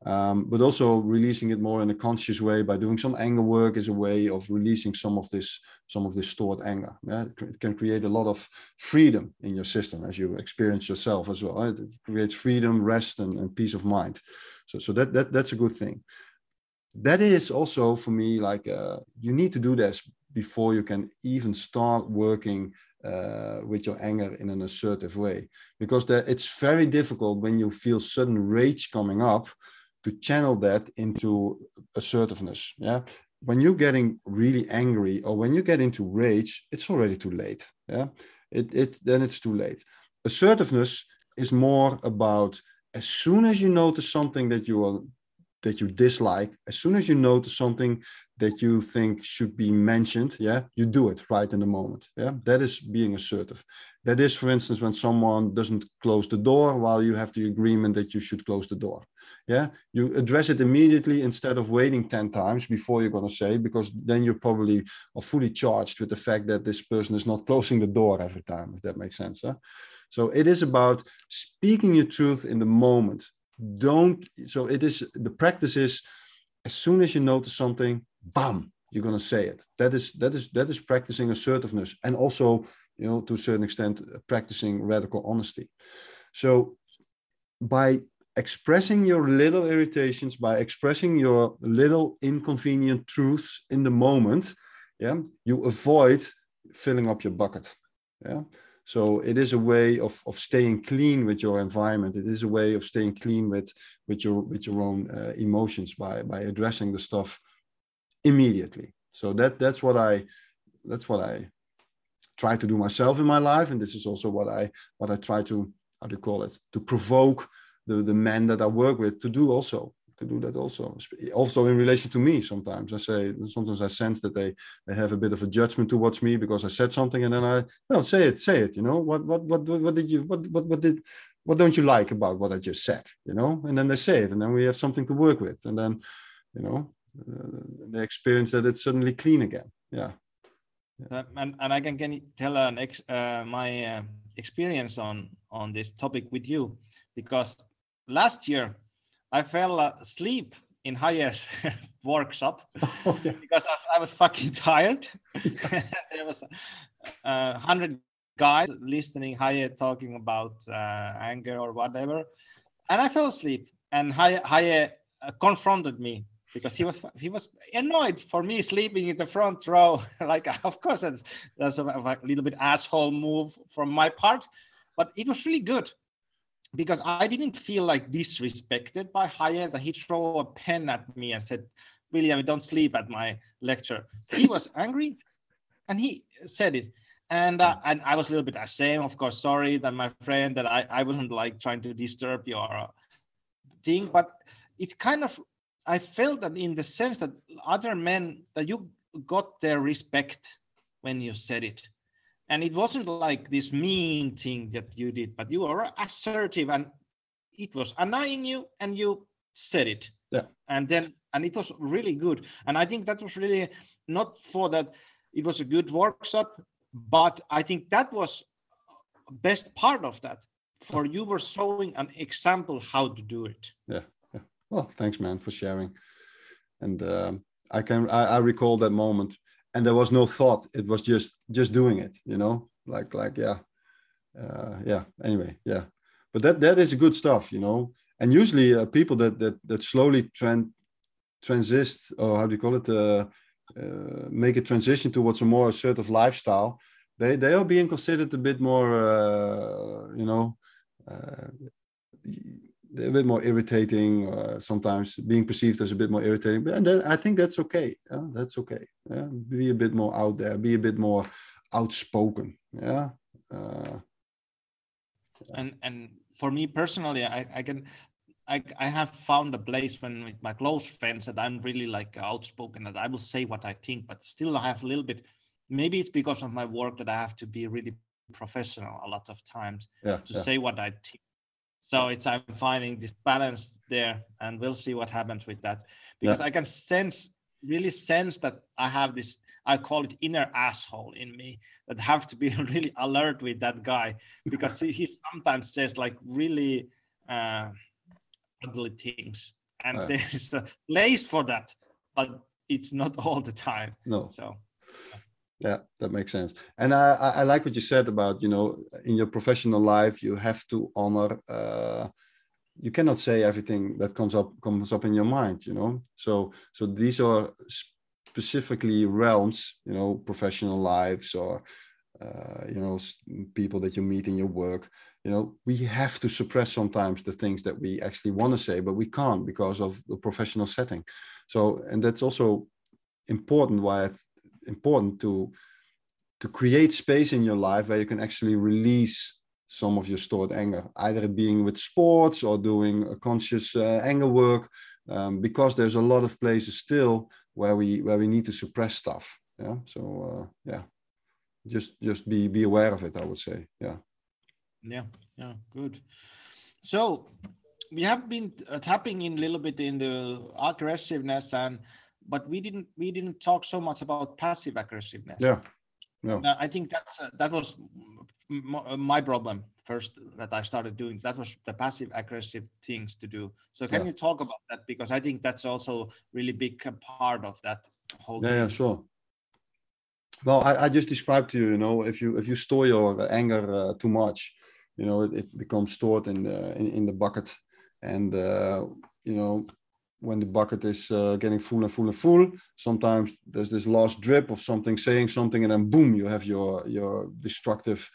Um, but also releasing it more in a conscious way by doing some anger work is a way of releasing some of this some of this stored anger. Yeah? it can create a lot of freedom in your system as you experience yourself as well it creates freedom rest and, and peace of mind. So so that, that that's a good thing that is also for me like uh, you need to do this before you can even start working uh, with your anger in an assertive way because that it's very difficult when you feel sudden rage coming up to channel that into assertiveness. Yeah. When you're getting really angry or when you get into rage, it's already too late. Yeah. It, it then it's too late. Assertiveness is more about as soon as you notice something that you are that you dislike, as soon as you notice something that you think should be mentioned, yeah, you do it right in the moment. Yeah, that is being assertive. That is, for instance, when someone doesn't close the door while you have the agreement that you should close the door. Yeah, you address it immediately instead of waiting 10 times before you're going to say, because then you're probably are fully charged with the fact that this person is not closing the door every time, if that makes sense. Huh? So it is about speaking your truth in the moment don't so it is the practice is as soon as you notice something bam you're going to say it. That is that is that is practicing assertiveness and also you know to a certain extent practicing radical honesty. So by expressing your little irritations by expressing your little inconvenient truths in the moment yeah you avoid filling up your bucket yeah so it is a way of, of staying clean with your environment. It is a way of staying clean with, with your with your own uh, emotions by by addressing the stuff immediately. So that that's what I that's what I try to do myself in my life, and this is also what I what I try to how do you call it to provoke the the men that I work with to do also to do that also. Also in relation to me sometimes. I say sometimes i sense that they they have a bit of a judgment towards me because i said something and then i no say it say it you know? What what what what did you what what, what did what don't you like about what i just said you know? And then they say it and then we have something to work with. And then you know uh, they experience that it's suddenly clean again. Yeah. Uh, and, and i can, can tell an ex, uh, my uh, experience on on this topic with you because last year I fell asleep in Haye's workshop oh, yeah. because I, I, was fucking tired. there was a uh, hundred guys listening Haye talking about uh, anger or whatever, and I fell asleep. And Haye, Haye uh, confronted me because he was he was annoyed for me sleeping in the front row. like, of course, that's that's a, a little bit asshole move from my part, but it was really good because I didn't feel like disrespected by Haye that he threw a pen at me and said, William, don't sleep at my lecture. He was angry and he said it. And uh, and I was a little bit ashamed, of course, sorry that my friend that I, I wasn't like trying to disturb your uh, thing, but it kind of I felt that in the sense that other men that you got their respect when you said it and it wasn't like this mean thing that you did but you were assertive and it was annoying you and you said it. Yeah. And then and it was really good. And i think that was really not for that it was a good workshop but i think that was best part of that for you were showing an example how to do it. Yeah, yeah. well thanks man for sharing. And um, i can I, I recall that moment and there was no thought. It was just just doing it you know? Like like yeah. Uh, yeah anyway yeah. But that that is good stuff you know? And usually uh, people that that that slowly trend transist or how do you call it uh, uh, make a transition towards a more assertive lifestyle they they are being considered a bit more uh, you know uh, a bit more irritating uh, sometimes being perceived as a bit more irritating and then i think that's okay yeah that's okay yeah be a bit more out there be a bit more outspoken yeah uh, and and for me personally i i can I, I have found a place when with my close friends that I'm really like outspoken that I will say what I think, but still I have a little bit. Maybe it's because of my work that I have to be really professional a lot of times yeah, to yeah. say what I think so it's I'm finding this balance there, and we'll see what happens with that because yeah. I can sense really sense that I have this. I call it inner asshole in me that have to be really alert with that guy because he, he sometimes says like really uh, ugly things, and uh, there's a place for that, but it's not all the time. No. So yeah that makes sense. And I, I like what you said about you know in your professional life you have to honor uh you cannot say everything that comes up comes up in your mind you know? So so these are specifically realms you know professional lives or uh, you know people that you meet in your work. You know we have to suppress sometimes the things that we actually want to say but we can't because of the professional setting. So and that's also important why important to to create space in your life where you can actually release some of your stored anger, either being with sports or doing a conscious uh, anger work, um, because there's a lot of places still where we where we need to suppress stuff. Yeah. So uh, yeah, just just be be aware of it. I would say. Yeah. Yeah. Yeah. Good. So we have been uh, tapping in a little bit in the aggressiveness and but we didn't we didn't talk so much about passive aggressiveness. Yeah. No i think that's uh, that was uh, my problem first that i started doing that was the passive aggressive things to do. So can yeah. you talk about that? Because i think that's also really big part of that whole yeah, yeah sure. Well I, I, just described to you you know if you if you store your anger uh, too much you know it, it becomes stored in the in, in the bucket. And uh, you know when the bucket is uh, getting full and full and full sometimes there's this last drip of something saying something and then boom you have your your destructive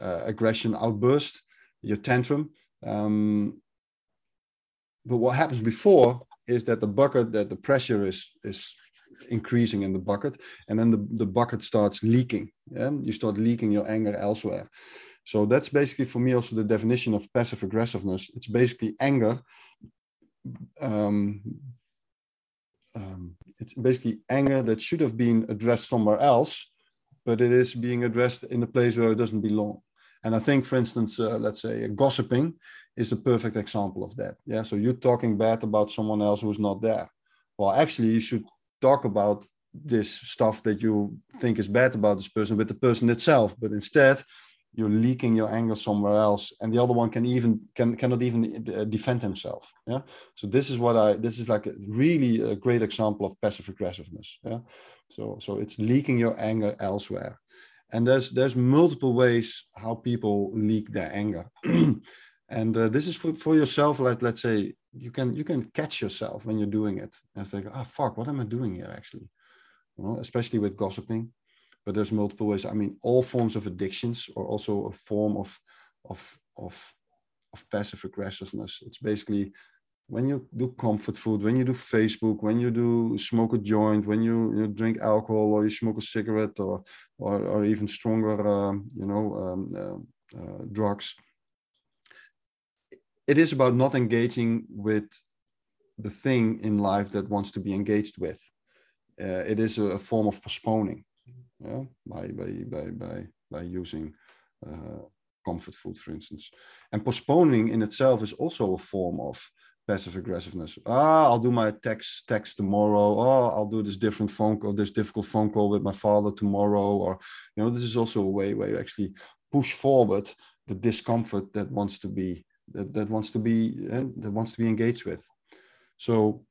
uh, aggression outburst your tantrum. Um, but what happens before is that the bucket that the pressure is is increasing in the bucket and then the, the bucket starts leaking. Yeah? You start leaking your anger elsewhere. So that's basically for me also the definition of passive aggressiveness. It's basically anger um, um, it's basically anger that should have been addressed somewhere else, but it is being addressed in a place where it doesn't belong. And I think, for instance, uh, let's say gossiping is a perfect example of that. Yeah. So you're talking bad about someone else who's not there. Well, actually, you should talk about this stuff that you think is bad about this person with the person itself. But instead, you're leaking your anger somewhere else and the other one can even can cannot even uh, defend himself yeah? So this is what i this is like a really a great example of passive aggressiveness yeah? So so it's leaking your anger elsewhere. And there's there's multiple ways how people leak their anger. And uh, this is for, for yourself like let's say you can you can catch yourself when you're doing it and think oh fuck what am i doing here actually? You know especially with gossiping but there's multiple ways. I mean, all forms of addictions are also a form of of of of passive aggressiveness. It's basically when you do comfort food, when you do Facebook, when you do smoke a joint, when you, you drink alcohol or you smoke a cigarette or or, or even stronger, um, you know, um, uh, uh, drugs. It is about not engaging with the thing in life that wants to be engaged with. Uh, it is a, a form of postponing yeah, by, by, by, by, by using uh, comfort food, for instance. And postponing in itself is also a form of passive aggressiveness. Ah, I'll do my text text tomorrow. Oh, I'll do this different phone call, this difficult phone call with my father tomorrow. Or you know, this is also a way where you actually push forward the discomfort that wants to be that, that wants to be uh, that wants to be engaged with. So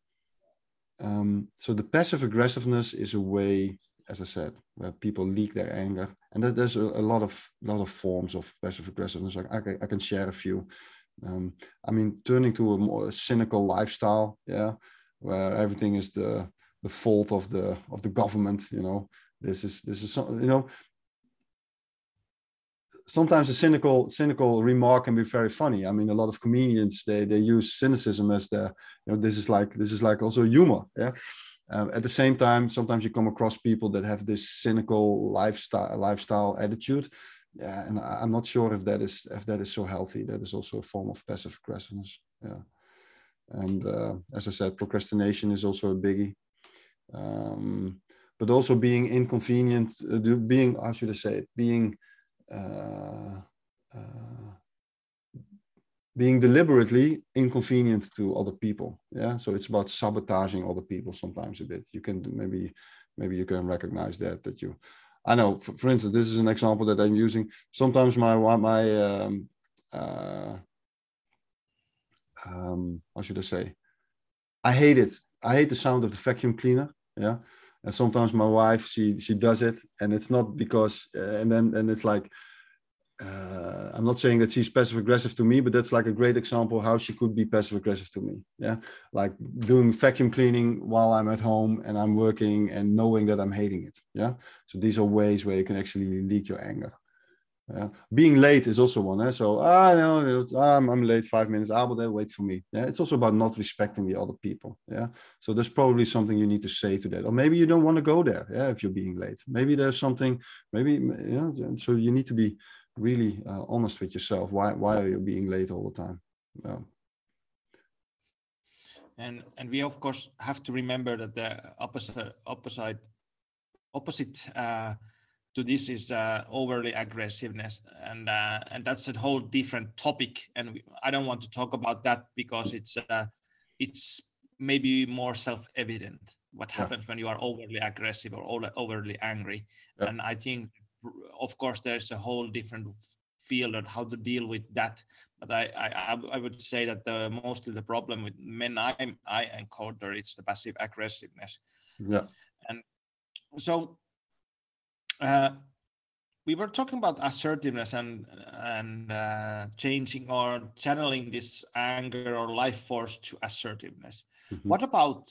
um, so the passive aggressiveness is a way as I said, where people leak their anger, and there's a, a lot of lot of forms of passive aggressiveness. I, I, I can share a few. Um, I mean, turning to a more cynical lifestyle, yeah, where everything is the the fault of the of the government. You know, this is this is some, you know. Sometimes a cynical cynical remark can be very funny. I mean, a lot of comedians they they use cynicism as the you know this is like this is like also humor, yeah. Um, at the same time, sometimes you come across people that have this cynical lifestyle lifestyle attitude, yeah, and I'm not sure if that is if that is so healthy. That is also a form of passive aggressiveness. Yeah, and uh, as I said, procrastination is also a biggie. Um, but also being inconvenient, uh, being how should I say it, being uh, uh being deliberately inconvenient to other people. Yeah so it's about sabotaging other people sometimes a bit. You can maybe maybe you can recognize that that you i know for, for instance this is an example that i'm using. Sometimes my my um, uh, um, how should i say? I hate it. I hate the sound of the vacuum cleaner yeah? And sometimes my wife she she does it and it's not because uh, and then and it's like uh, I'm not saying that she's passive aggressive to me, but that's like a great example how she could be passive aggressive to me. Yeah, like doing vacuum cleaning while I'm at home and I'm working and knowing that I'm hating it. Yeah, so these are ways where you can actually leak your anger. Yeah. Being late is also one. Eh? So I ah, know I'm, I'm late five minutes. I will wait for me. Yeah, it's also about not respecting the other people. Yeah, so there's probably something you need to say to that, or maybe you don't want to go there. Yeah, if you're being late, maybe there's something. Maybe yeah. So you need to be really uh, honest with yourself. Why why are you being late all the time? Yeah. And and we of course have to remember that the opposite opposite opposite uh, to this is uh, overly aggressiveness, and uh, and that's a whole different topic. And we, I don't want to talk about that because it's uh, it's maybe more self-evident what happens yeah. when you are overly aggressive or overly angry. Yeah. And I think of course there's a whole different field on how to deal with that. But I, I i would say that the mostly the problem with men i i encounter it's the passive aggressiveness. Yeah. And so uh, we were talking about assertiveness and and uh, changing or channeling this anger or life force to assertiveness. Mm-hmm. what about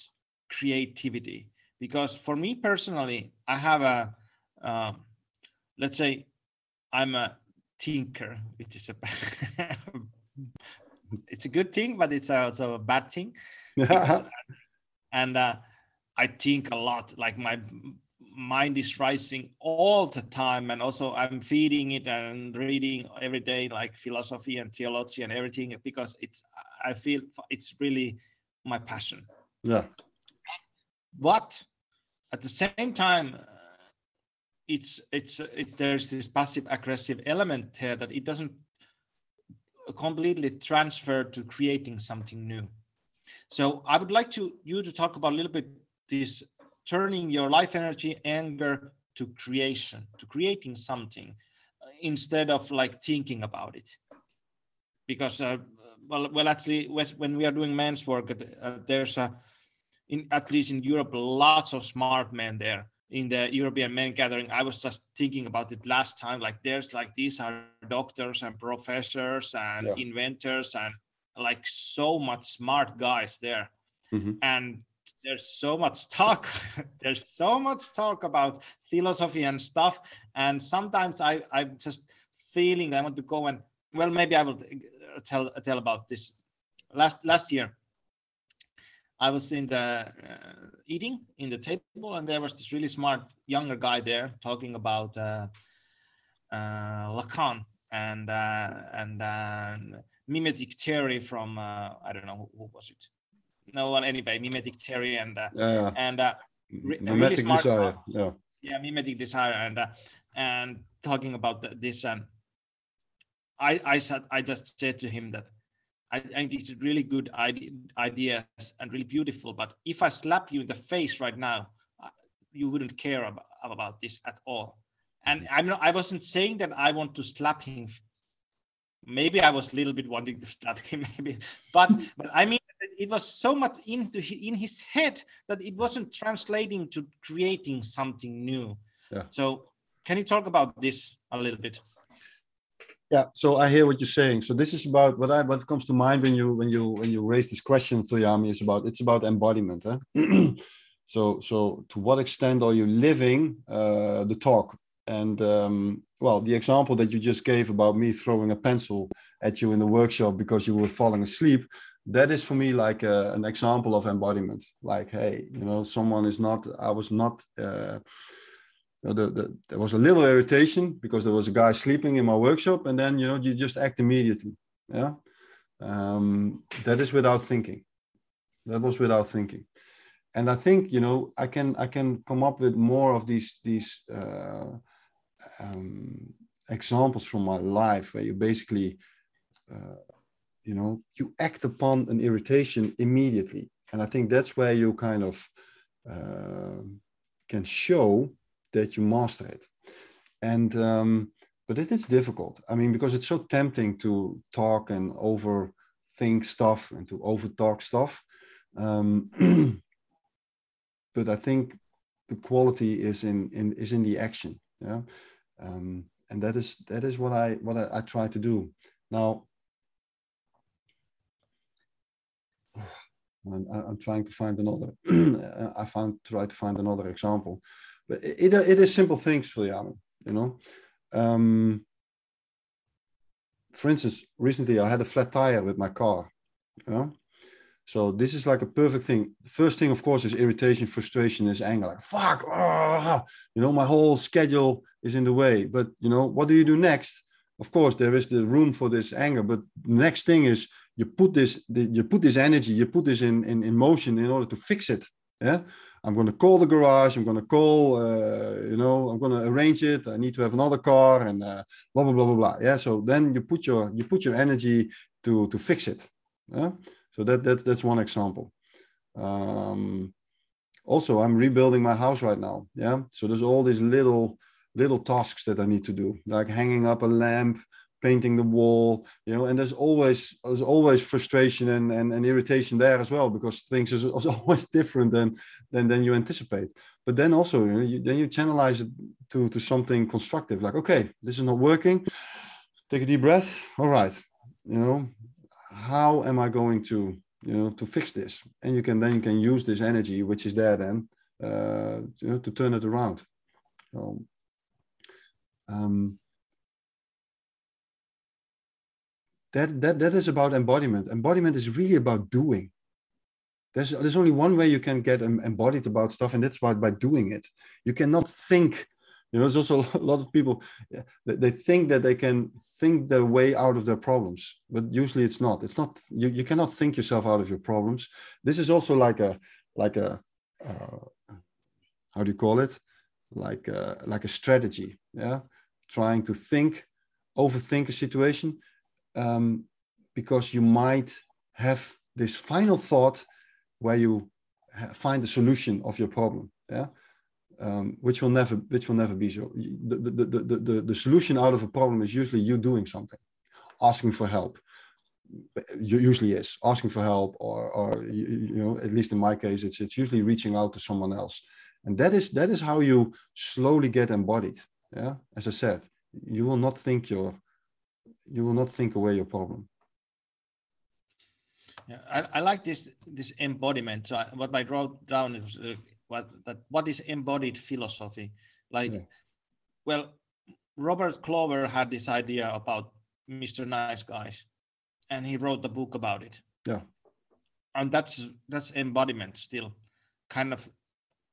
creativity? Because for me personally i have a um, let's say I'm a tinker, which is a it's a good thing, but it's also a bad thing. because, and uh, I think a lot. Like my mind is rising all the time, and also I'm feeding it and reading every day, like philosophy and theology and everything, because it's I feel it's really my passion. Yeah. But at the same time, it's it's it, there's this passive aggressive element here that it doesn't completely transfer to creating something new. So i would like to you to talk about a little bit this turning your life energy anger to creation to creating something uh, instead of like thinking about it. Because uh, well well actually when we are doing men's work uh, there's a in at least in europe lots of smart men there in the European men gathering, I was just thinking about it last time. Like there's like these are doctors and professors and yeah. inventors and like so much smart guys there. Mm-hmm. And there's so much talk. there's so much talk about philosophy and stuff. And sometimes I I'm just feeling I want to go and well maybe I will tell tell about this. Last last year I was in the uh, eating in the table, and there was this really smart younger guy there talking about uh, uh, Lacan and uh, and uh, mimetic theory from uh, I don't know who, who, was it. No one anyway. Mimetic theory and yeah. and re- mimetic really desire. Yeah. Yeah, mimetic desire and and talking about the, this. And I I said I just said to him that I, think it's really good idea, ideas and really beautiful. But if I slap you in the face right now, uh, you wouldn't care about, about this at all. And mm-hmm. I'm not, I wasn't saying that I want to slap him. Maybe I was a little bit wanting to slap him, maybe, but but I mean, it was so much into in his head that it wasn't translating to creating something new. Yeah. So, can you talk about this a little bit? Yeah, so I hear what you're saying. So this is about what I what comes to mind when you when you when you raise this question, Yami, is about it's about embodiment. Huh? so so to what extent are you living uh, the talk? And um, well, the example that you just gave about me throwing a pencil at you in the workshop because you were falling asleep, that is for me like a, an example of embodiment. Like, hey, you know, someone is not. I was not. Uh, know, the, the, there was a little irritation because there was a guy sleeping in my workshop, and then you know you just act immediately. Yeah, um, that is without thinking. That was without thinking, and I think you know I can I can come up with more of these these uh, um, examples from my life where you basically uh, you know you act upon an irritation immediately and i think that's where you kind of uh, can show that you master it. And um, but it is difficult. I mean because it's so tempting to talk and overthink stuff and to over talk stuff. Um, but i think the quality is in, in is in the action yeah? Um, and that is that is what i what I, I try to do. Now I'm, I'm trying to find another. I found try to find another example, it, it is simple things for you know. Um, for instance, recently I had a flat tire with my car. You know? So this is like a perfect thing. First thing, of course, is irritation, frustration, is anger. Like fuck, oh, you know, my whole schedule is in the way. But you know, what do you do next? Of course, there is the room for this anger. But next thing is you put this you put this energy you put this in in, in motion in order to fix it yeah? I'm going to call the garage i'm going to call uh, you know i'm going to arrange it i need to have another car and uh, blah blah blah blah blah. Yeah? So then you put your you put your energy to to fix it. Yeah? So that, that that's one example. Um also i'm rebuilding my house right now. Yeah? So there's all these little little tasks that i need to do like hanging up a lamp painting the wall you know and there's always there's always frustration and, and, and irritation there as well because things is, always different than than than you anticipate. But then also you know, you, then you channelize it to to something constructive like okay this is not working. Take a deep breath. All right. You know how am i going to you know to fix this? And you can then you can use this energy which is there then uh, you know to turn it around. So um, that that that is about embodiment. Embodiment is really about doing. There's there's only one way you can get embodied about stuff and that's by, by doing it. You cannot think. You know there's also a lot of people they think that they can think their way out of their problems but usually it's not. It's not you, you cannot think yourself out of your problems. This is also like a like a uh, how do you call it? Like a, like a strategy yeah? Trying to think overthink a situation um, because you might have this final thought where you find the solution of your problem yeah? Um, which will never which will never be so the, the, the, the, the solution out of a problem is usually you doing something asking for help. Usually is asking for help or or you, you know at least in my case it's it's usually reaching out to someone else. And that is that is how you slowly get embodied yeah? As i said you will not think you're you will not think away your problem. Yeah, I, I like this this embodiment. So I, what I wrote down is uh, what that what is embodied philosophy. Like, yeah. well, Robert Glover had this idea about Mr. Nice Guys, and he wrote the book about it. Yeah, and that's that's embodiment still, kind of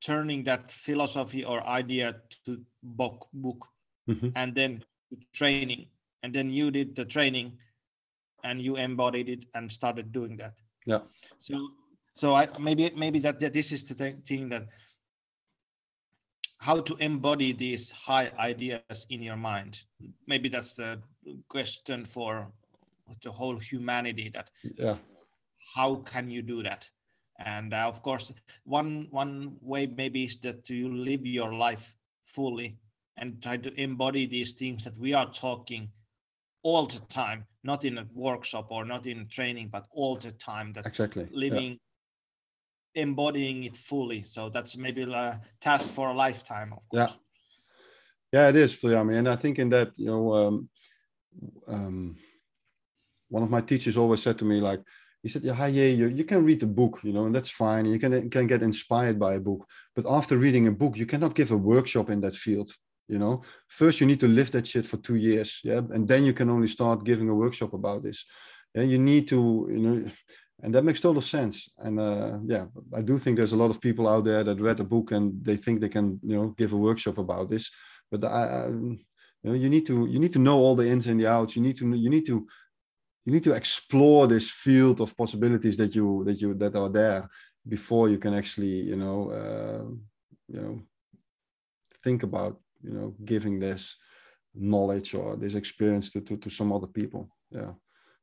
turning that philosophy or idea to book book, mm-hmm. and then to training and then you did the training and you embodied it and started doing that. Yeah. So so i maybe maybe that, that this is the thing that how to embody these high ideas in your mind. Maybe that's the question for the whole humanity that yeah. how can you do that? And uh, of course one one way maybe is that you live your life fully and try to embody these things that we are talking all the time, not in a workshop or not in training, but all the time. That exactly living, yeah. embodying it fully. So that's maybe a task for a lifetime. Yeah, yeah, it is, Viljami, and I think in that you know, um, um, one of my teachers always said to me like. He said, "Yeah, yeah, you, you can read a book, you know, and that's fine. You can can get inspired by a book, but after reading a book, you cannot give a workshop in that field you know? First you need to live that shit for two years yeah? And then you can only start giving a workshop about this. And you need to you know and that makes total sense. And uh, yeah i do think there's a lot of people out there that read a book and they think they can you know give a workshop about this. But I, I you know you need to you need to know all the ins and the outs. You need to you need to you need to explore this field of possibilities that you that you that are there before you can actually you know uh, you know think about you know giving this knowledge or this experience to to, to some other people yeah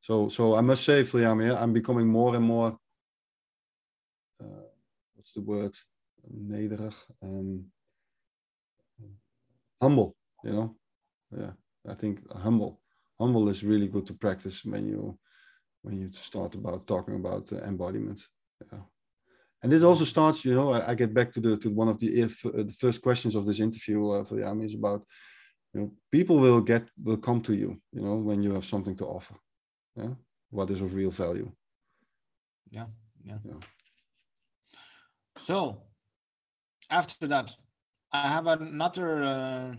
So so I must say, Viljami, I'm becoming more and more. Uh, what's the word? Nederig. Um, humble. You know. Yeah, I think humble. Humble is really good to practice when you when you start about talking about embodiment. Yeah. And this also starts, you know, I, I, get back to the to one of the if uh, the first questions of this interview uh, Viljami is about, you know, people will get will come to you, you know, when you have something to offer, yeah, what is of real value. Yeah, yeah. yeah. So, after that, I have another, uh,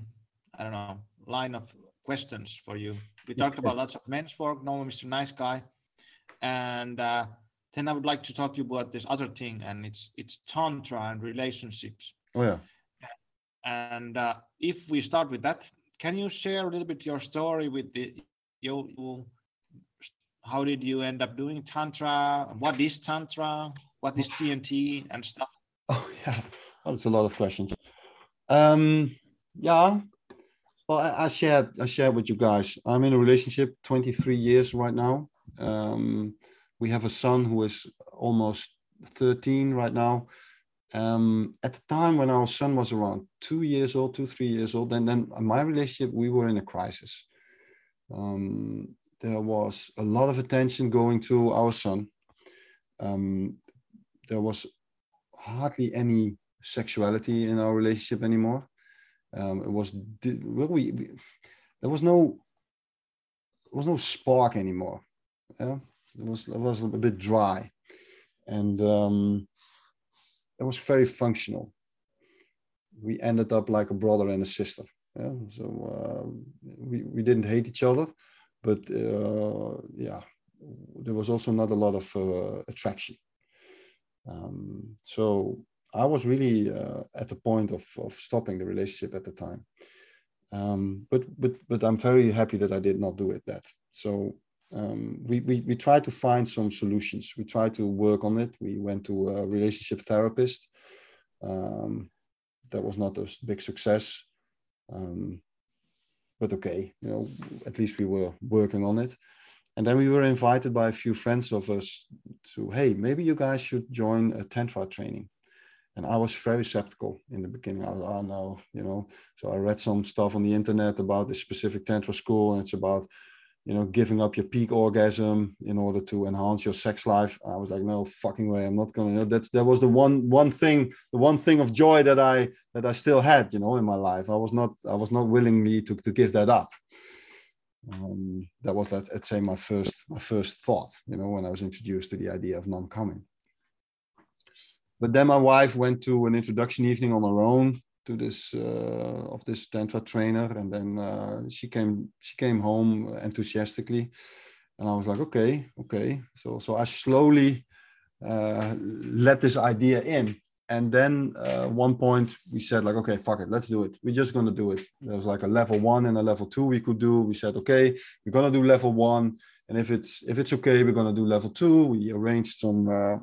I don't know, line of questions for you. We talked okay. about lots of men's work, no Mr. Nice Guy and uh, then I would like to talk to you about this other thing, and it's it's tantra and relationships. Oh yeah. And uh, if we start with that, can you share a little bit your story with the you, you how did you end up doing tantra? What is tantra? What is TNT and stuff? Oh yeah, that's a lot of questions. Um, yeah. Well, I, I shared I shared with you guys. I'm in a relationship 23 years right now. Um, we have a son who is almost 13 right now. Um, at the time when our son was around two years old, two, three years old, and then my relationship, we were in a crisis. Um, there was a lot of attention going to our son. Um, there was hardly any sexuality in our relationship anymore. Um, it was well, we, we, there was no there was no spark anymore. Yeah, it was it was a bit dry, and um, it was very functional. We ended up like a brother and a sister. Yeah, so uh, we we didn't hate each other, but uh, yeah, there was also not a lot of uh, attraction. Um, so I was really uh, at the point of, of stopping the relationship at the time. Um, but but but I'm very happy that I did not do it. That so um, we, we, we tried to find some solutions. We tried to work on it. We went to a relationship therapist. Um, that was not a big success. Um, but okay, you know, at least we were working on it. And then we were invited by a few friends of us to, hey, maybe you guys should join a Tantra training. And I was very skeptical in the beginning. I was, oh no, you know. So I read some stuff on the internet about this specific Tantra school, and it's about you know, giving up your peak orgasm in order to enhance your sex life. I was like, no fucking way, I'm not gonna. You know, that's that was the one one thing, the one thing of joy that I that I still had, you know, in my life. I was not I was not willingly to to give that up. Um, that was let, let's say my first my first thought, you know, when I was introduced to the idea of non-coming. But then my wife went to an introduction evening on her own to this uh, of this tantra trainer and then uh, she came she came home enthusiastically and i was like okay okay. So so i slowly uh, let this idea in and then uh, one point we said like okay fuck it let's do it. We're just to do it. There was like a level one and a level two we could do. We said okay we're to do level one and if it's if it's okay we're to do level two. We arranged some uh,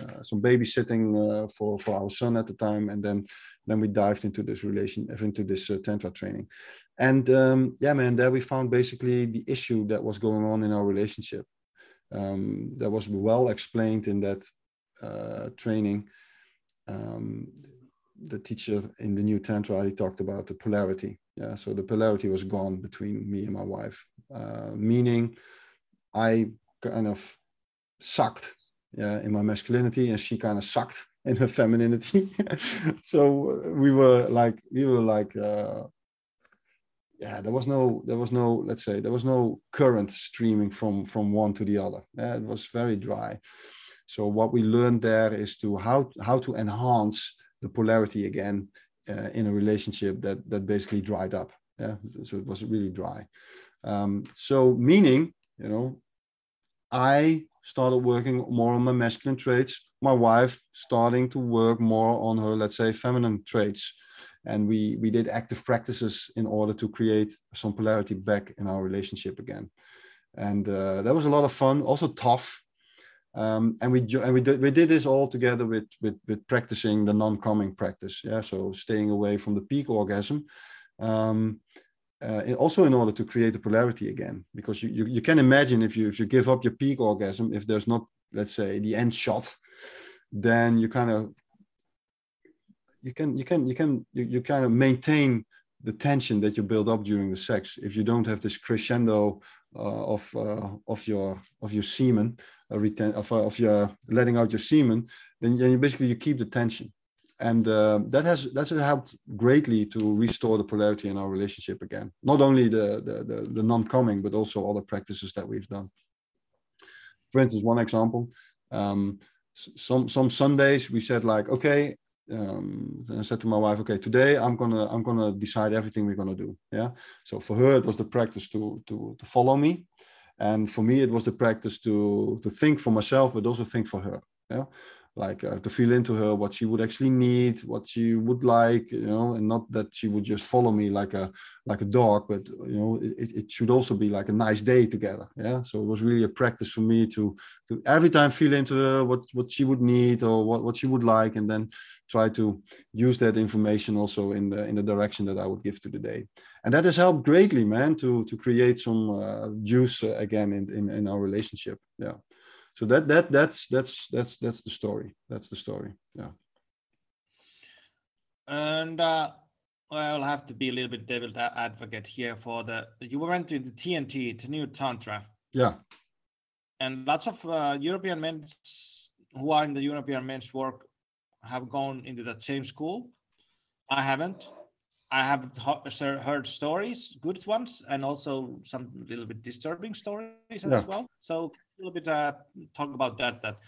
uh, some babysitting for for our son at the time, and then then we dived into this relation into this uh, tantra training, and um, yeah, man, there we found basically the issue that was going on in our relationship. Um, that was well explained in that uh, training. Um, the teacher in the new tantra he talked about the polarity. Yeah, so the polarity was gone between me and my wife, uh, meaning I kind of sucked yeah, in my masculinity, and she kind of sucked in her femininity. so we were like, we were like, uh, yeah, there was no, there was no, let's say, there was no current streaming from from one to the other. Yeah, it was very dry. So what we learned there is to how how to enhance the polarity again uh, in a relationship that that basically dried up. Yeah, so it was really dry. Um, so meaning, you know, I started working more on my masculine traits. My wife starting to work more on her, let's say, feminine traits. And we we did active practices in order to create some polarity back in our relationship again. And uh, that was a lot of fun, also tough. Um, and we and we did we did this all together with with with practicing the non-coming practice. Yeah, so staying away from the peak orgasm. Um, uh, also in order to create the polarity again because you, you, you can imagine if you if you give up your peak orgasm if there's not let's say the end shot then you kind of you can you can you can you, you kind of maintain the tension that you build up during the sex. If you don't have this crescendo uh, of uh, of your of your semen uh, reten- of, uh, of your letting out your semen then you basically you keep the tension. And uh, that has that has helped greatly to restore the polarity in our relationship again. Not only the the the, the non-coming but also other practices that we've done. For instance one example um, some some sundays we said like okay um, I said to my wife, okay, today I'm gonna I'm gonna decide everything we're gonna do. Yeah. So for her, it was the practice to to to follow me, and for me, it was the practice to to think for myself, but also think for her. Yeah like uh, to feel into her what she would actually need what she would like you know and not that she would just follow me like a like a dog but you know it, it should also be like a nice day together yeah? So it was really a practice for me to to every time feel into her what what she would need or what, what she would like and then try to use that information also in the in the direction that i would give to the day. And that has helped greatly man to to create some uh, juice uh, again in, in in our relationship yeah so that that that's that's that's that's the story. That's the story. Yeah. And uh, i'll have to be a little bit devil advocate here for the you went to the tnt to new tantra. Yeah. And lots of uh, european men who are in the european men's work have gone into that same school. I haven't. I have heard stories, good ones, and also some little bit disturbing stories yeah. as well. So a little bit uh, talk about that. That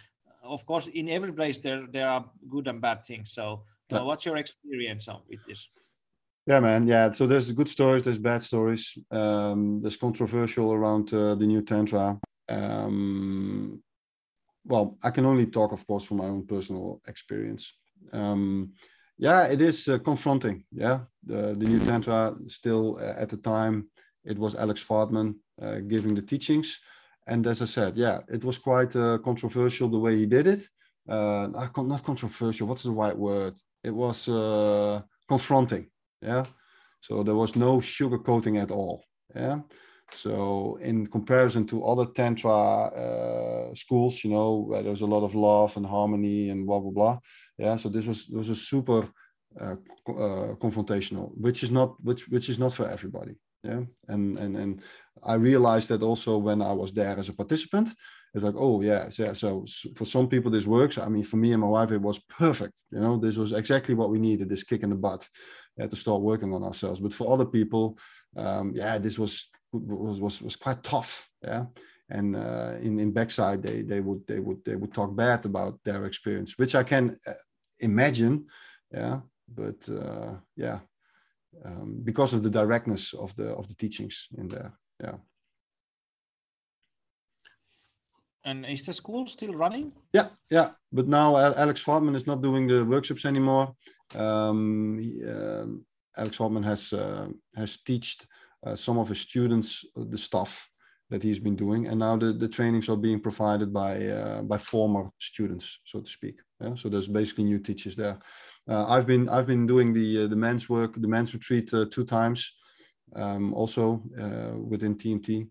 of course in every place there there are good and bad things. So uh, what's your experience with this? Yeah, man. Yeah. So there's good stories, there's bad stories. Um, there's controversial around uh, the new tantra. Um, well, I can only talk, of course, from my own personal experience. Um, yeah, it is uh, confronting. Yeah, the the new tantra still uh, at the time it was Alex Vartman uh, giving the teachings and as I said, yeah, it was quite uh, controversial the way he did it. Uh, not controversial. What's the right word? It was uh, confronting. Yeah. So there was no sugarcoating at all. Yeah. So in comparison to other tantra uh, schools, you know, where there's a lot of love and harmony and blah blah blah. Yeah. So this was this was a super uh, uh, confrontational, which is not which which is not for everybody yeah and and and i realized that also when i was there as a participant it's like oh yeah so, so for some people this works. I mean for me and my wife it was perfect you know? This was exactly what we needed this kick in the butt yeah, to start working on ourselves. But for other people um, yeah this was was was, was quite tough yeah? And uh, in in backside they they would they would they would talk bad about their experience which i can uh, imagine yeah? But uh, yeah um, because of the directness of the of the teachings in there. Yeah. And is the school still running? Yeah, yeah. But now Alex Vartman is not doing the workshops anymore. Um, he, uh, Alex Vartman has uh, has taught uh, some of his students the stuff that he's been doing, and now the, the trainings are being provided by uh, by former students, so to speak. Yeah? So there's basically new teachers there. Uh, I've been I've been doing the uh, the men's work, the men's retreat uh, two times, um, also uh, within TNT.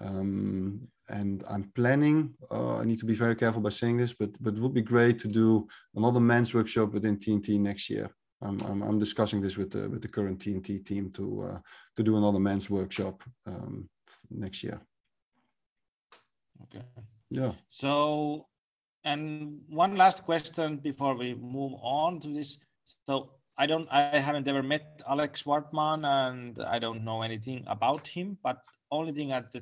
Um, and I'm planning. Uh, I need to be very careful by saying this, but but it would be great to do another men's workshop within TNT next year. I'm, I'm, I'm discussing this with the with the current TNT team to to do another men's workshop um, next year. Okay. Yeah. So and one last question before we move on to this. So I don't, I haven't ever met Alex Vartman, and I don't know anything about him. But only thing that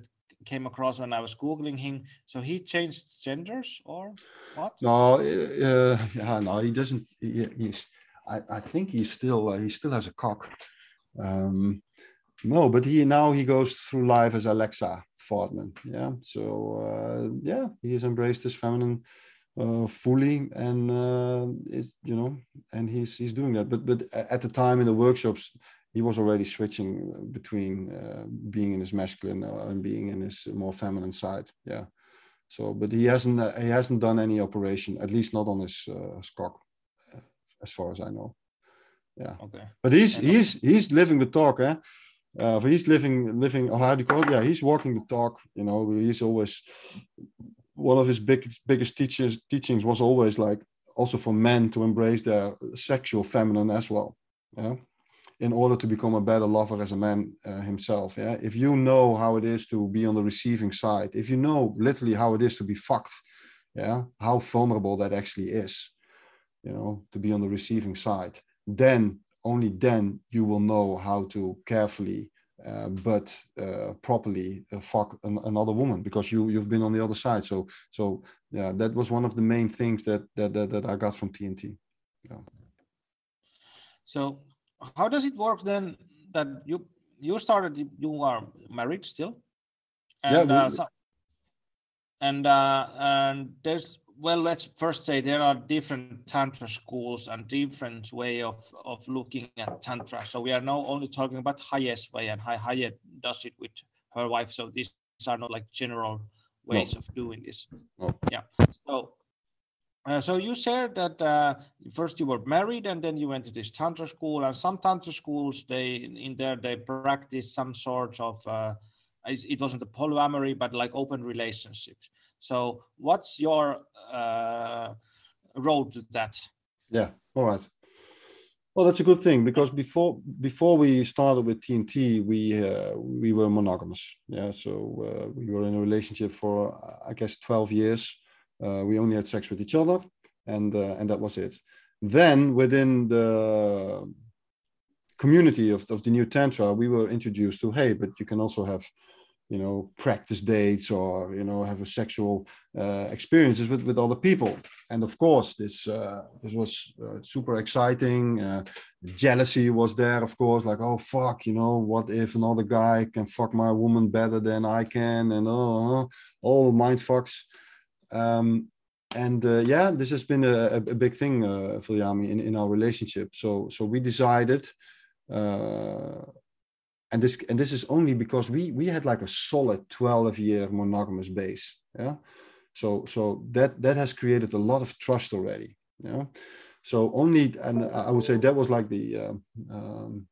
came across when I was googling him. So he changed genders or what? No, uh, yeah, no, he doesn't. He, he's. I, I think he's still uh, he still has a cock. Um, no, but he now he goes through life as Alexa Vartman. Yeah, so uh, yeah, he has embraced his feminine uh, fully and uh, is you know and he's he's doing that but but at the time in the workshops he was already switching between uh, being in his masculine uh, and being in his more feminine side yeah so but he hasn't uh, he hasn't done any operation at least not on his, uh, his cock as far as i know yeah okay but he's he's he's living the talk eh? Uh, he's living, living. How do you call it? Yeah, he's walking the talk. You know, he's always one of his biggest biggest teachers teachings was always like also for men to embrace their sexual feminine as well. Yeah, in order to become a better lover as a man uh, himself. Yeah, if you know how it is to be on the receiving side, if you know literally how it is to be fucked, yeah, how vulnerable that actually is, you know, to be on the receiving side, then only then you will know how to carefully uh, but uh, properly uh, fuck an, another woman because you you've been on the other side. So so yeah that was one of the main things that that that, that i got from tnt yeah. so how does it work then that you you started you are married still? And yeah, we, uh, so, and uh, and there's well let's first say there are different tantra schools and different way of of looking at tantra. So we are now only talking about Haye's way and Haye does it with her wife. So these are not like general ways no. of doing this. No. yeah. So uh, so you said that uh, first you were married and then you went to this tantra school and some tantra schools they in there they practice some sort of uh, it wasn't a polyamory but like open relationships so what's your uh, road to that? Yeah, all right. Well, that's a good thing because before before we started with TNT, we uh, we were monogamous. Yeah, so uh, we were in a relationship for I guess twelve years. Uh, we only had sex with each other, and uh, and that was it. Then within the community of, of the new tantra, we were introduced to hey, but you can also have you know practice dates or you know have a sexual uh, experiences with with other people. And of course this uh, this was uh, super exciting uh, jealousy was there of course like oh fuck you know what if another guy can fuck my woman better than i can? And oh all mind fucks. Um, and yeah this has been a, a big thing Viljami in, in our relationship. So so we decided uh, and this and this is only because we we had like a solid 12 year monogamous base yeah? So so that that has created a lot of trust already yeah? So only and i would say that was like the um, um,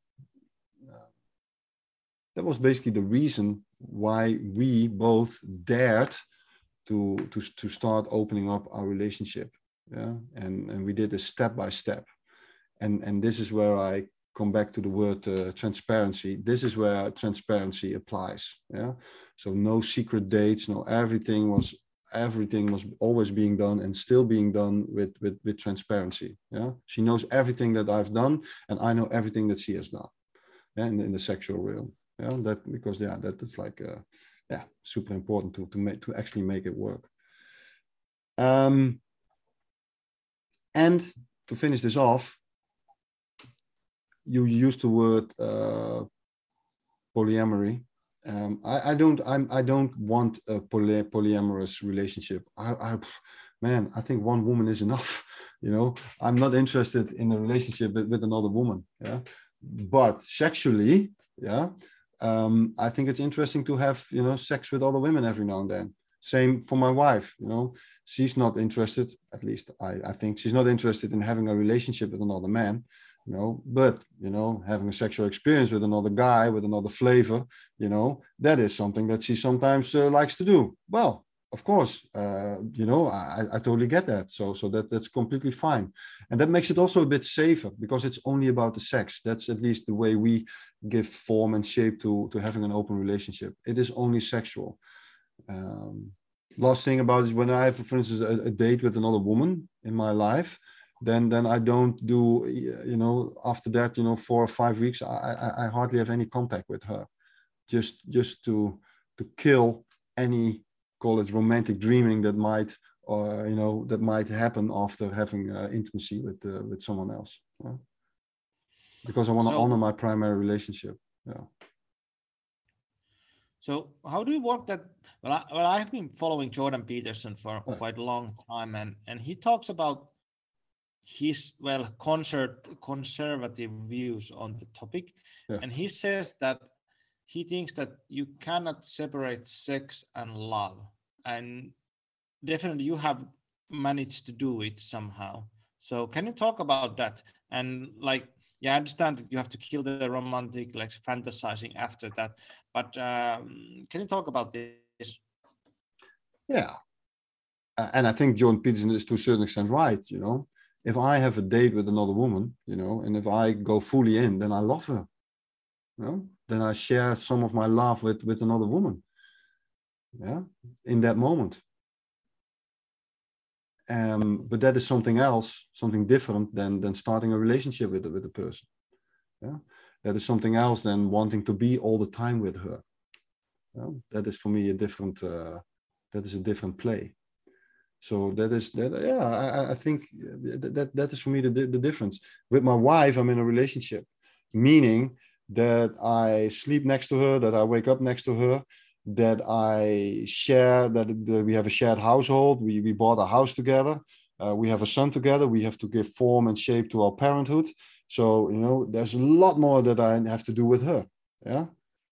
that was basically the reason why we both dared to to to start opening up our relationship yeah? And and we did this step by step. And and this is where i come back to the word uh, transparency. This is where transparency applies. Yeah. So no secret dates, no everything was everything was always being done and still being done with with with transparency. Yeah. She knows everything that I've done, and I know everything that she has done. Yeah, in, in the sexual realm. Yeah. That because yeah, that, that is like uh, yeah, super important to to make to actually make it work. Um, and to finish this off, you used the word uh, polyamory. Um, I, I, don't. I'm. I don't want a poly, polyamorous relationship. I, I, man, I think one woman is enough. You know, I'm not interested in a relationship with, with another woman. Yeah, but sexually, yeah, um, I think it's interesting to have you know sex with other women every now and then. Same for my wife. You know, she's not interested. At least I, I think she's not interested in having a relationship with another man you know but you know having a sexual experience with another guy with another flavor you know that is something that she sometimes uh, likes to do. Well of course uh, you know I, I totally get that. So so that that's completely fine. And that makes it also a bit safer because it's only about the sex. That's at least the way we give form and shape to to having an open relationship. It is only sexual. Um, last thing about is when i have for instance a, a date with another woman in my life then then I don't do you know after that you know four or five weeks I, I, I hardly have any contact with her, just just to to kill any call it romantic dreaming that might or you know that might happen after having uh, intimacy with uh, with someone else. Yeah? Because I want to so, honor my primary relationship. Yeah. So how do you work that? Well, I, well, I've been following Jordan Peterson for quite a long time, and and he talks about his well concert conservative views on the topic yeah. and he says that he thinks that you cannot separate sex and love and definitely you have managed to do it somehow so can you talk about that and like yeah, I understand that you have to kill the romantic, like fantasizing after that. But um, can you talk about this? Yeah, and I think john Peterson is to a certain extent right. You know, if I have a date with another woman, you know, and if I go fully in, then I love her. You know, then I share some of my love with with another woman. Yeah, in that moment. Um, but that is something else, something different than than starting a relationship with with a person. Yeah, that is something else than wanting to be all the time with her. Yeah? That is for me a different. Uh, that is a different play. So that is that. Yeah, I, I think that, that that is for me the the difference. With my wife, I'm in a relationship, meaning that I sleep next to her, that I wake up next to her, that I share, that, that we have a shared household. We, we bought a house together. Uh, we have a son together. We have to give form and shape to our parenthood. So, you know, there's a lot more that I have to do with her. Yeah.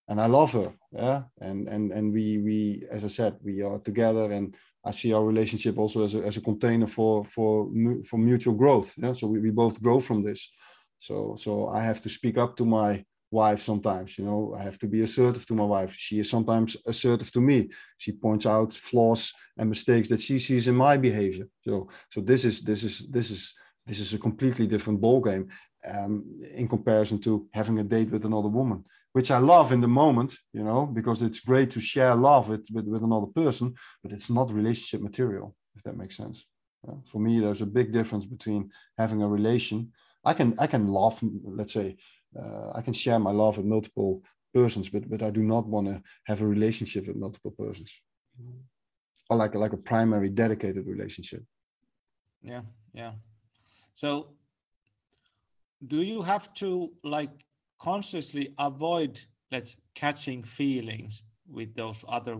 And I love her. Yeah. And, and, and we, we, as I said, we are together and I see our relationship also as a, as a container for, for, for mutual growth. Yeah. So we, we both grow from this. So, so I have to speak up to my wife sometimes you know i have to be assertive to my wife she is sometimes assertive to me she points out flaws and mistakes that she sees in my behavior so so this is this is this is this is a completely different ball game um, in comparison to having a date with another woman which i love in the moment you know because it's great to share love with with, with another person but it's not relationship material if that makes sense yeah? for me there's a big difference between having a relation i can i can love let's say uh, I can share my love with multiple persons, but but I do not want to have a relationship with multiple persons, or like like a primary dedicated relationship. Yeah, yeah. So, do you have to like consciously avoid let's catching feelings with those other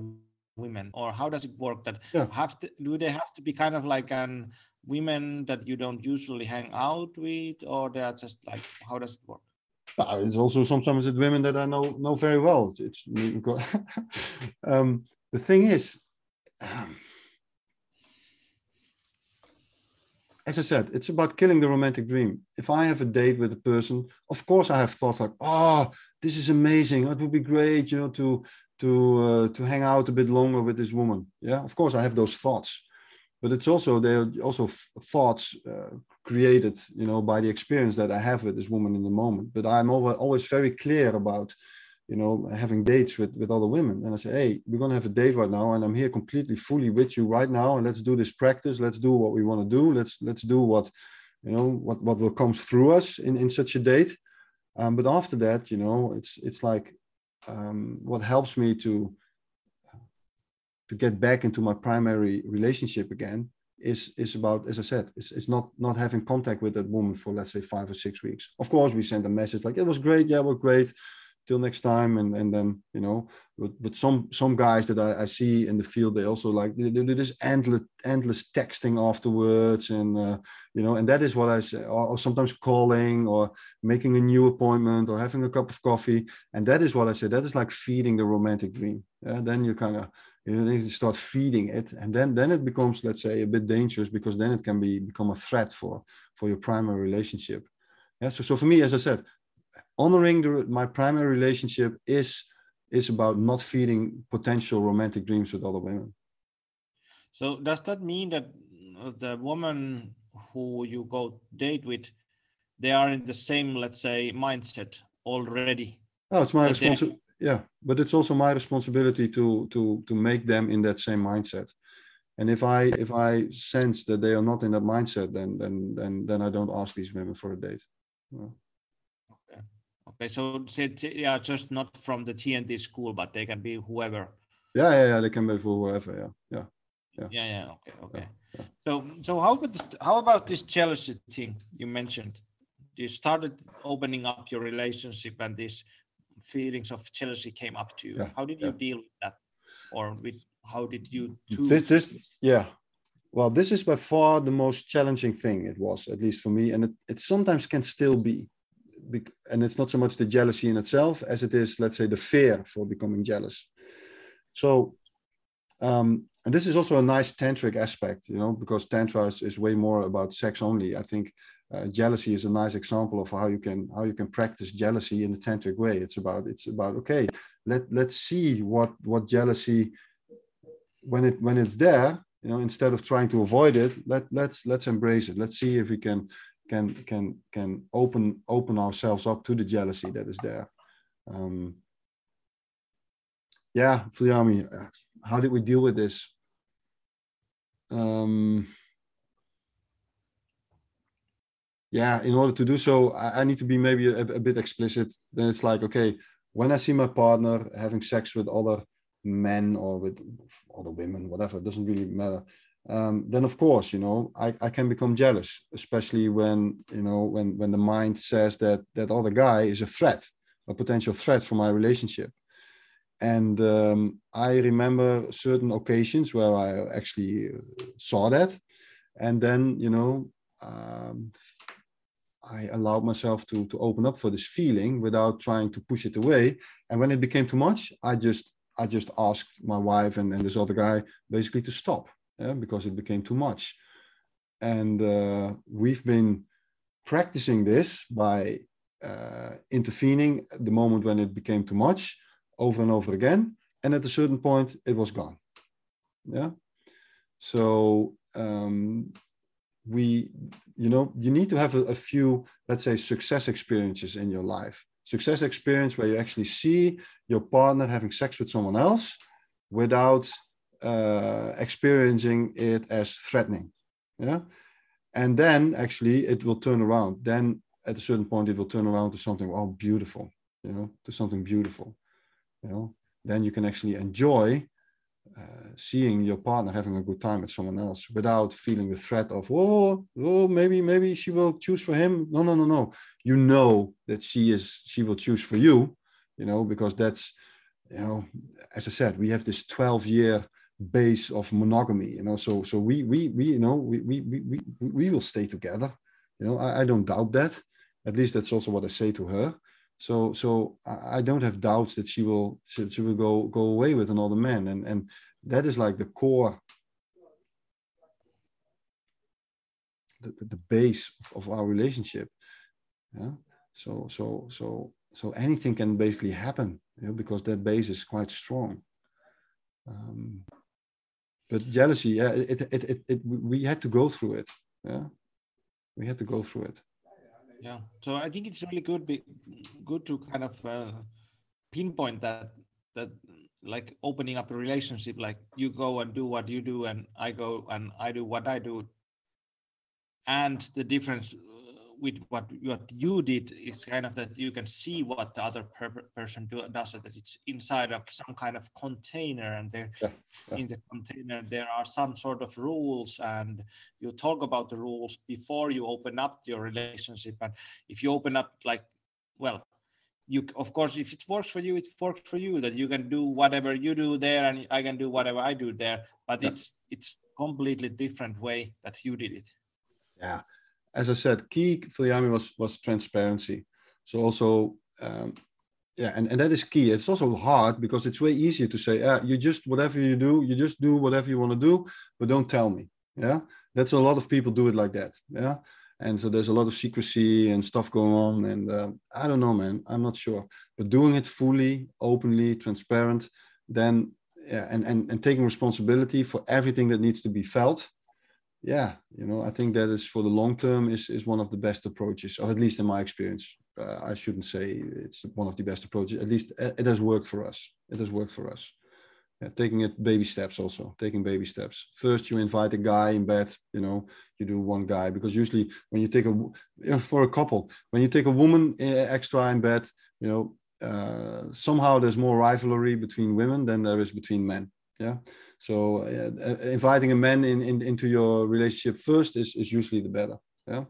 women, or how does it work? That yeah. have to do they have to be kind of like an women that you don't usually hang out with, or they are just like how does it work? Uh, it's also sometimes with women that I know know very well. It's um, the thing is, um, as I said, it's about killing the romantic dream. If I have a date with a person, of course I have thoughts like, "Oh, this is amazing! It would be great, you know, to to uh, to hang out a bit longer with this woman." Yeah, of course I have those thoughts, but it's also there are also thoughts uh, created you know by the experience that i have with this woman in the moment but i'm always, always very clear about you know having dates with with other women. And i say hey we're going to have a date right now and i'm here completely fully with you right now and let's do this practice. Let's do what we want to do. Let's let's do what you know what what will comes through us in in such a date. Um, but after that you know it's it's like um, what helps me to to get back into my primary relationship again is is about as i said it's, it's not not having contact with that woman for let's say five or six weeks. Of course we send a message like it was great. Yeah we're great till next time. And and then you know but, but some some guys that I, I see in the field they also like they do this endless endless texting afterwards. And uh, you know and that is what i say or, or, sometimes calling or making a new appointment or having a cup of coffee. And that is what i say that is like feeding the romantic dream. Yeah then you kind of you know, they start feeding it. And then then it becomes let's say a bit dangerous because then it can be become a threat for for your primary relationship. Yeah so, so for me as i said honoring the, my primary relationship is is about not feeding potential romantic dreams with other women. So does that mean that uh, the woman who you go date with they are in the same let's say mindset already? Oh it's my responsibility yeah but it's also my responsibility to to to make them in that same mindset. And if i if i sense that they are not in that mindset then then then then i don't ask these women for a date okay so yeah just not from the tnt school but they can be whoever yeah yeah, yeah they can be for whoever yeah yeah yeah yeah, yeah okay okay yeah, yeah. so so how about this, how about this jealousy thing you mentioned you started opening up your relationship and this feelings of jealousy came up to you. Yeah, how did you deal with that, or with how did you? This, this, yeah. Well, this is by far the most challenging thing. It was, at least for me, and it, it sometimes can still be. And it's not so much the jealousy in itself as it is, let's say, the fear for becoming jealous. So, um, and this is also a nice tantric aspect, you know, because tantra is, is way more about sex only. I think uh, jealousy is a nice example of how you can how you can practice jealousy in a tantric way it's about it's about okay let let's see what what jealousy when it when it's there you know instead of trying to avoid it let let's let's embrace it let's see if we can can can can open open ourselves up to the jealousy that is there. Um yeah Viljami, how did we deal with this? Um yeah in order to do so i, I need to be maybe a, a, bit explicit. Then it's like okay when i see my partner having sex with other men or with other women whatever it doesn't really matter um, then of course you know I, I can become jealous especially when you know when when the mind says that that other guy is a threat a potential threat for my relationship. And um, i remember certain occasions where i actually saw that. And then you know um, I allowed myself to to open up for this feeling without trying to push it away. And when it became too much, I just I just asked my wife and, and this other guy basically to stop yeah, because it became too much. And uh, we've been practicing this by uh, intervening the moment when it became too much over and over again. And at a certain point, it was gone. Yeah. So um, we you know you need to have a, a, few let's say success experiences in your life success experience where you actually see your partner having sex with someone else without uh, experiencing it as threatening yeah? And then actually it will turn around. Then at a certain point it will turn around to something oh beautiful you know to something beautiful you know? Then you can actually enjoy uh, seeing your partner having a good time with someone else without feeling the threat of oh oh maybe maybe she will choose for him. No no no no. You know that she is she will choose for you you know because that's you know as i said we have this 12 year base of monogamy you know so so we we we you know we we we, we, will stay together you know I, I don't doubt that at least that's also what i say to her so so I don't have doubts that she will she, she will go go away with another man, and and that is like the core, the, the base of, of our relationship. Yeah. So so so so anything can basically happen, you know, because that base is quite strong. Um, but jealousy, yeah, it, it, it, it, we had to go through it. Yeah, we had to go through it. Yeah. So i think it's really good be, good to kind of uh, pinpoint that that like opening up a relationship like you go and do what you do and i go and i do what i do. And the difference with what what you did is kind of that you can see what the other per person do, does that it's inside of some kind of container and there yeah, yeah. in the container there are some sort of rules and you talk about the rules before you open up your relationship and if you open up like well you of course if it works for you it works for you that you can do whatever you do there and i can do whatever i do there but yeah. it's it's completely different way that you did it yeah as I said, key Viljami was was transparency. So also, um, yeah, and, and that is key. It's also hard because it's way easier to say, yeah, you just whatever you do, you just do whatever you want to do, but don't tell me. Yeah, that's a lot of people do it like that. Yeah, and so there's a lot of secrecy and stuff going on, and uh, I don't know, man. I'm not sure, but doing it fully, openly, transparent, then yeah, and and and taking responsibility for everything that needs to be felt yeah, you know, I think that is for the long term is is one of the best approaches, or at least in my experience. Uh, I shouldn't say it's one of the best approaches. At least uh, it has worked for us. It has worked for us. Yeah, taking it baby steps also taking baby steps first you invite a guy in bed you know you do one guy because usually when you take a you know, for a couple when you take a woman uh, extra in bed you know uh, somehow there's more rivalry between women than there is between men yeah. So uh, inviting a man in, in into your relationship first is, is usually the better. Yeah.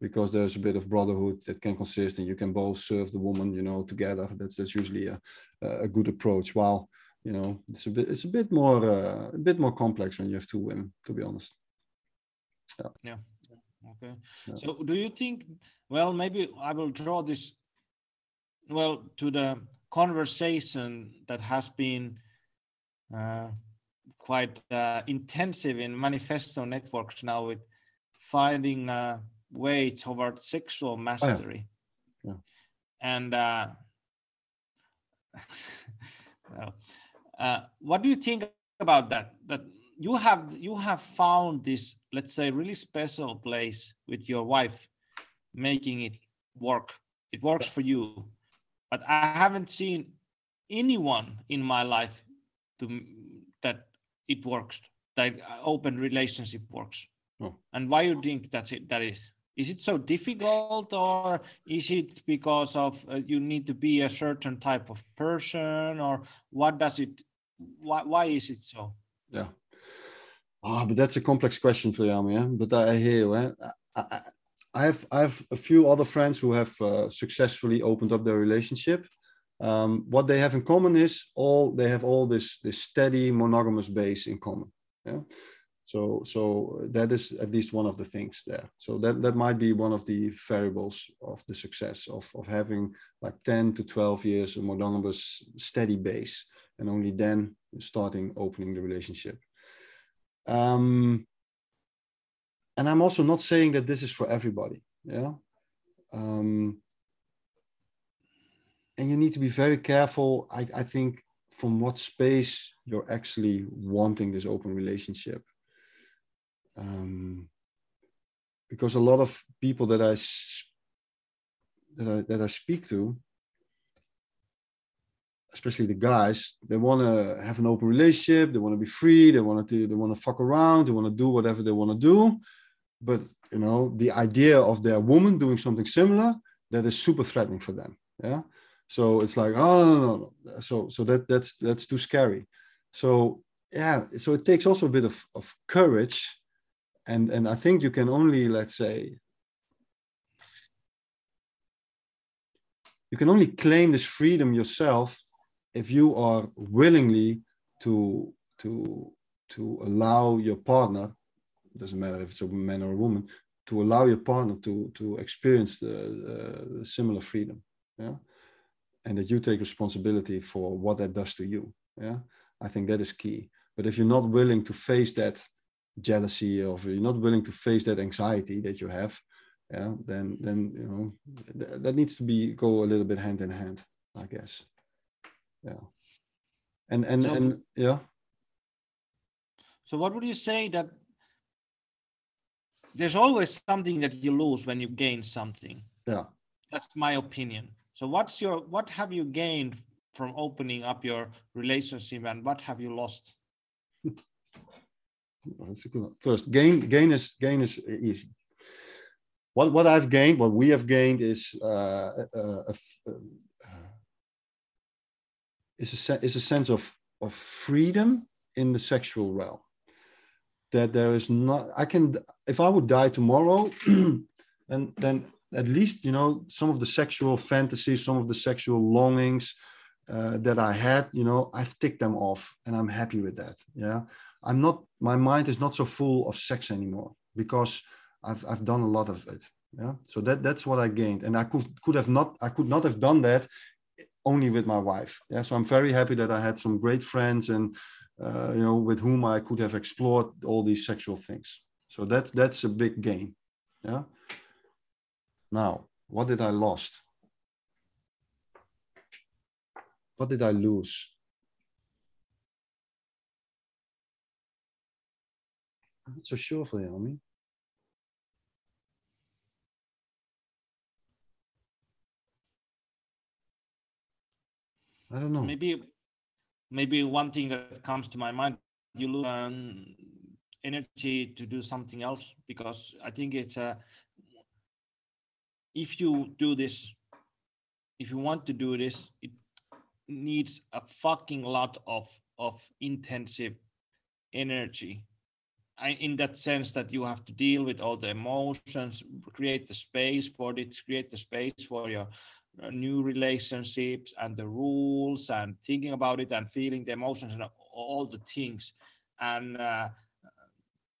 Because there's a bit of brotherhood that can consist and you can both serve the woman you know together. That's that's usually a, a good approach. While you know it's a bit it's a bit more uh, a bit more complex when you have two women to be honest. Yeah. Yeah. Okay. Yeah. so do you think well maybe i will draw this well to the conversation that has been quite uh, intensive in manifesto networks now with finding a way towards sexual mastery. Yeah. And uh, uh, what do you think about that? That you have you have found this, let's say, really special place with your wife, making it work. It works for you, but I haven't seen anyone in my life to that it works. That open relationship works. Oh. And why you think that's it? That is is it so difficult or is it because of uh, you need to be a certain type of person or what does it why, why is it so yeah ah but that's a complex question for you yeah? but i hear you eh? I, I have i have a few other friends who have uh, successfully opened up their relationship um, what they have in common is all they have all this this steady monogamous base in common yeah so, so that is at least one of the things there. So that, that might be one of the variables of the success of, of having like 10 to 12 years of monogamous steady base and only then starting opening the relationship. Um, and I'm also not saying that this is for everybody. Yeah. Um, and you need to be very careful, I, I think, from what space you're actually wanting this open relationship um, because a lot of people that I that I that I speak to, especially the guys, they want to have an open relationship. They want to be free. They want to they want to fuck around. They want to do whatever they want to do. But you know, the idea of their woman doing something similar that is super threatening for them. Yeah. So it's like, oh no, no, no. So so that that's that's too scary. So yeah. So it takes also a bit of, of courage and and i think you can only let's say you can only claim this freedom yourself if you are willingly to to to allow your partner doesn't matter if it's a man or a woman to allow your partner to to experience the, uh, the similar freedom yeah and that you take responsibility for what that does to you. Yeah? I think that is key. But if you're not willing to face that jealousy or you're not willing to face that anxiety that you have yeah then then you know th- that needs to be go a little bit hand in hand i guess. Yeah. And and So- and yeah? So what would you say that there's always something that you lose when you gain something? Yeah. That's my opinion so what's your what have you gained from opening up your relationship and what have you lost? That's a good one. first gain gain is gain is easy. What what i've gained what we have gained is uh, uh, uh, is a is a sense of of freedom in the sexual realm. That there is not i can if i would die tomorrow and then at least you know some of the sexual fantasies some of the sexual longings uh, that i had you know i've ticked them off and i'm happy with that yeah? I'm not my mind is not so full of sex anymore because i've i've done a lot of it yeah? So that that's what i gained. And i could could have not i could not have done that only with my wife yeah? So i'm very happy that i had some great friends and uh, you know with whom i could have explored all these sexual things. So that that's a big gain yeah now what did i lost? What did i lose? I'm not so sure for you, I don't know. maybe maybe one thing that comes to my mind you lose um, energy to do something else because i think it's a if you do this if you want to do this it needs a fucking lot of of intensive energy. I, in that sense that you have to deal with all the emotions create the space for it create the space for your uh, new relationships and the rules and thinking about it and feeling the emotions and all the things. And uh,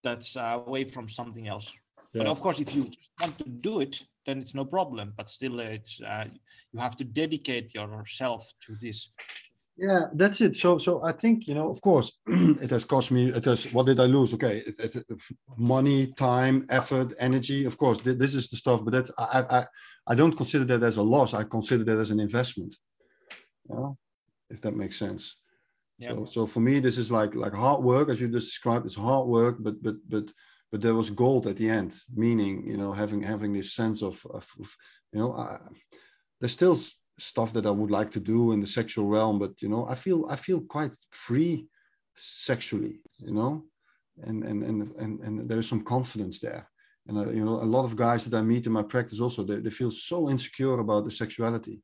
that's away from something else. But of course if you just want to do it then it's no problem. But still it's uh, you have to dedicate yourself to this. Yeah that's it. So so i think you know of course it has cost me it has what did i lose? Okay it, it, money time effort energy of course this is the stuff but that's i i i don't consider that as a loss. I consider that as an investment. Yeah, if that makes sense. Yeah. so so for me this is like like hard work as you just described it's hard work but but but but there was gold at the end meaning you know having having this sense of, of, of you know I, there's still stuff that I would like to do in the sexual realm, but you know, I feel I feel quite free sexually, you know, and and and and, and there is some confidence there. And uh, you know, a lot of guys that I meet in my practice also they, they feel so insecure about the sexuality,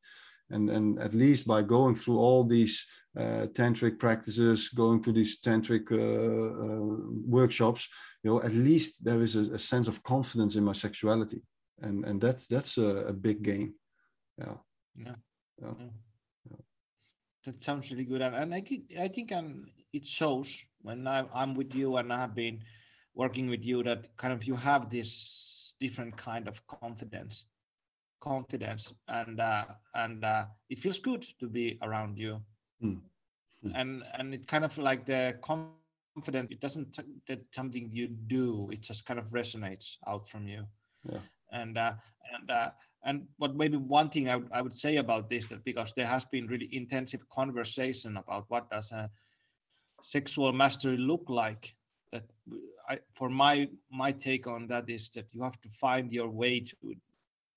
and and at least by going through all these uh, tantric practices, going to these tantric uh, uh, workshops, you know, at least there is a, a, sense of confidence in my sexuality, and and that's that's a, a big gain. Yeah. Yeah. yeah. yeah. That sounds really good, and, and I think I think um, it shows when I, I'm with you and I have been working with you that kind of you have this different kind of confidence, confidence, and uh, and uh, it feels good to be around you, mm. Mm. and and it kind of like the confidence. It doesn't that something you do. It just kind of resonates out from you. Yeah. And uh, and uh, and what maybe one thing I, I would say about this that because there has been really intensive conversation about what does a sexual mastery look like that I, for my my take on that is that you have to find your way to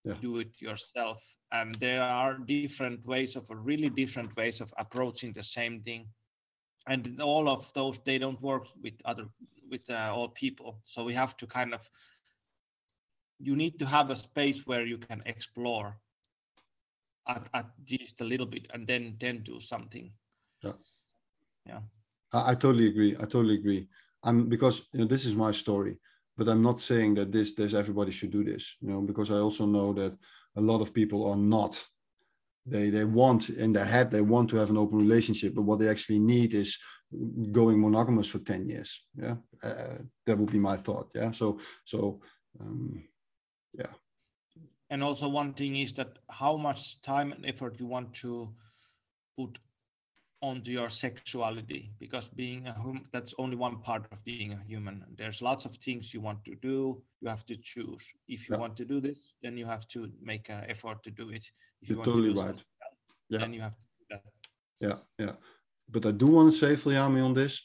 yeah. do it yourself. And there are different ways of really different ways of approaching the same thing. And all of those they don't work with other with uh, all people. So we have to kind of you need to have a space where you can explore at, at least a little bit and then then do something. Yeah. Yeah. I, I totally agree. I totally agree. I'm because you know this is my story but i'm not saying that this this everybody should do this you know because i also know that a lot of people are not. They they want in their head they want to have an open relationship but what they actually need is going monogamous for 10 years. Yeah uh, that would be my thought yeah. So so um, yeah. And also one thing is that how much time and effort you want to put onto your sexuality because being a hum that's only one part of being a human there's lots of things you want to do you have to choose if you yeah. want to do this then you have to make an effort to do it if you're you totally to right yeah then you have to do that yeah yeah but i do want to say Viljami on this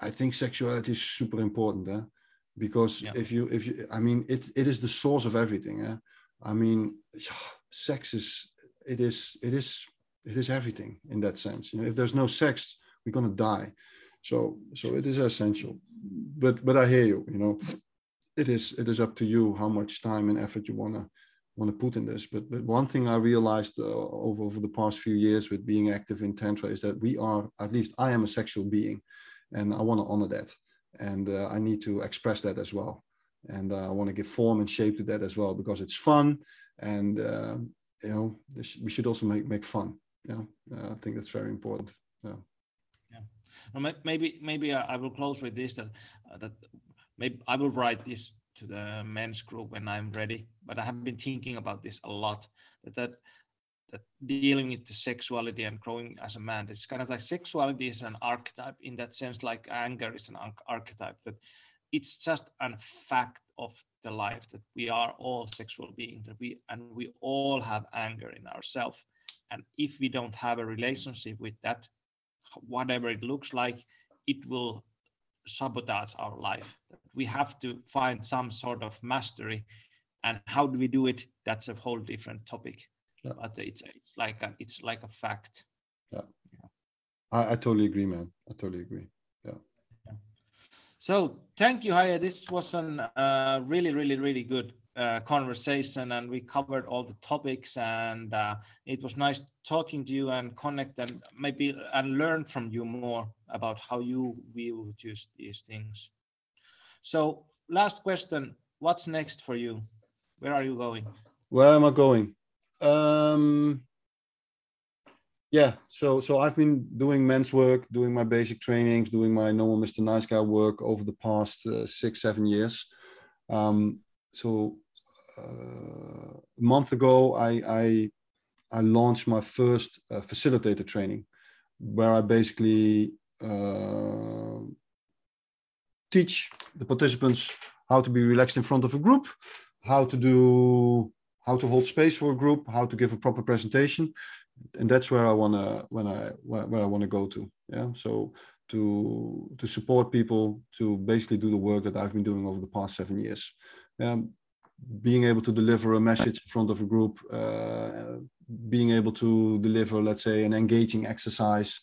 i think sexuality is super important eh? because yeah. if you if you i mean it it is the source of everything eh? i mean sex is it is it is it is everything in that sense. You know if there's no sex we're going to die. So so it is essential. But but i hear you you know. It is it is up to you how much time and effort you want to want to put in this. But but one thing i realized uh, over over the past few years with being active in tantra is that we are at least i am a sexual being and i want to honor that. And uh, I need to express that as well. And uh, I want to give form and shape to that as well because it's fun, and uh, you know we should also make make fun. Yeah, I think that's very important. Yeah. Yeah. maybe maybe I will close with this that uh, that maybe I will write this to the men's group when I'm ready. But I have been thinking about this a lot. That that that dealing with the sexuality and growing as a man it's kind of like sexuality is an archetype in that sense like anger is an archetype that it's just a fact of the life that we are all sexual beings that we and we all have anger in ourselves and if we don't have a relationship with that whatever it looks like it will sabotage our life we have to find some sort of mastery and how do we do it that's a whole different topic yeah. but it's it's like a, it's like a fact yeah, yeah. I, I totally agree man i totally agree yeah, yeah. so thank you Haye. this was a uh, really really really good uh, conversation and we covered all the topics and uh, it was nice talking to you and connect and maybe and learn from you more about how you view just these things so last question what's next for you where are you going where am i going um, yeah, so so I've been doing men's work, doing my basic trainings, doing my normal Mr. Nice Guy work over the past uh, six seven years. Um, so a month ago, I I, I launched my first uh, facilitator training, where I basically uh, teach the participants how to be relaxed in front of a group, how to do, how to hold space for a group, how to give a proper presentation, and that's where I wanna when I where, where I wanna go to. Yeah, so to to support people to basically do the work that I've been doing over the past seven years. Um, being able to deliver a message in front of a group, uh, being able to deliver, let's say, an engaging exercise,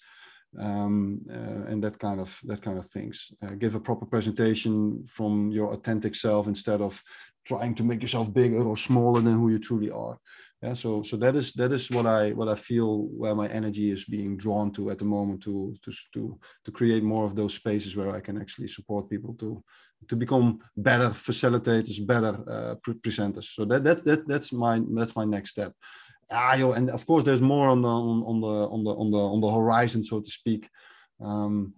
um, uh, and that kind of that kind of things. Uh, give a proper presentation from your authentic self instead of trying to make yourself bigger or smaller than who you truly are. Yeah, so so that is that is what I what I feel where my energy is being drawn to at the moment to to to to create more of those spaces where I can actually support people to to become better facilitators, better uh, pre presenters. So that that that that's my that's my next step ah, yo, and of course there's more on the on, on the on the on the on the horizon, so to speak. Um,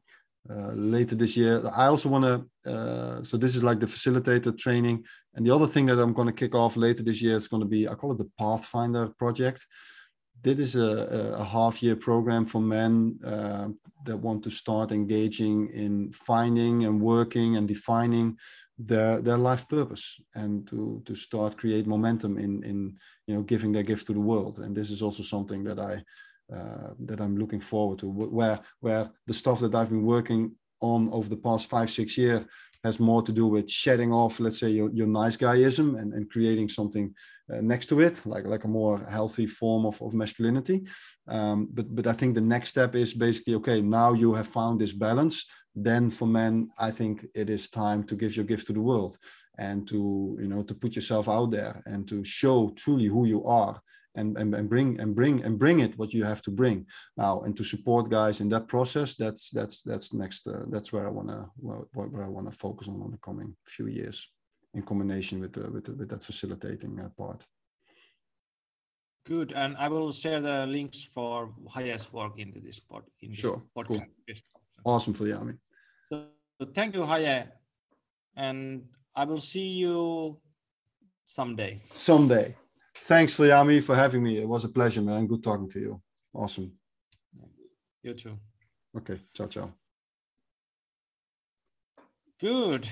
uh, later this year, I also want to. Uh, so this is like the facilitator training, and the other thing that I'm going to kick off later this year is going to be I call it the Pathfinder project. This is a, a half year program for men uh, that want to start engaging in finding and working and defining their their life purpose and to to start create momentum in in you know giving their gift to the world. And this is also something that i uh, that i'm looking forward to where where the stuff that i've been working on over the past five six years has more to do with shedding off let's say your, your nice guyism and, and creating something uh, next to it like like a more healthy form of, of masculinity. Um, but but i think the next step is basically okay now you have found this balance then for men i think it is time to give your gift to the world and to you know to put yourself out there and to show truly who you are and, and, and bring and bring and bring it what you have to bring now and to support guys in that process that's that's that's next uh, that's where i want to where, where i want to focus on in the coming few years in combination with the, with, the, with that facilitating uh, part good and i will share the links for Haye's work into this pod in this sure podcast. cool. awesome Viljami. so, so thank you Haye and I will see you someday. Someday. Thanks, Yami, for having me. It was a pleasure, man. Good talking to you. Awesome. You too. Okay. Ciao, ciao. Good.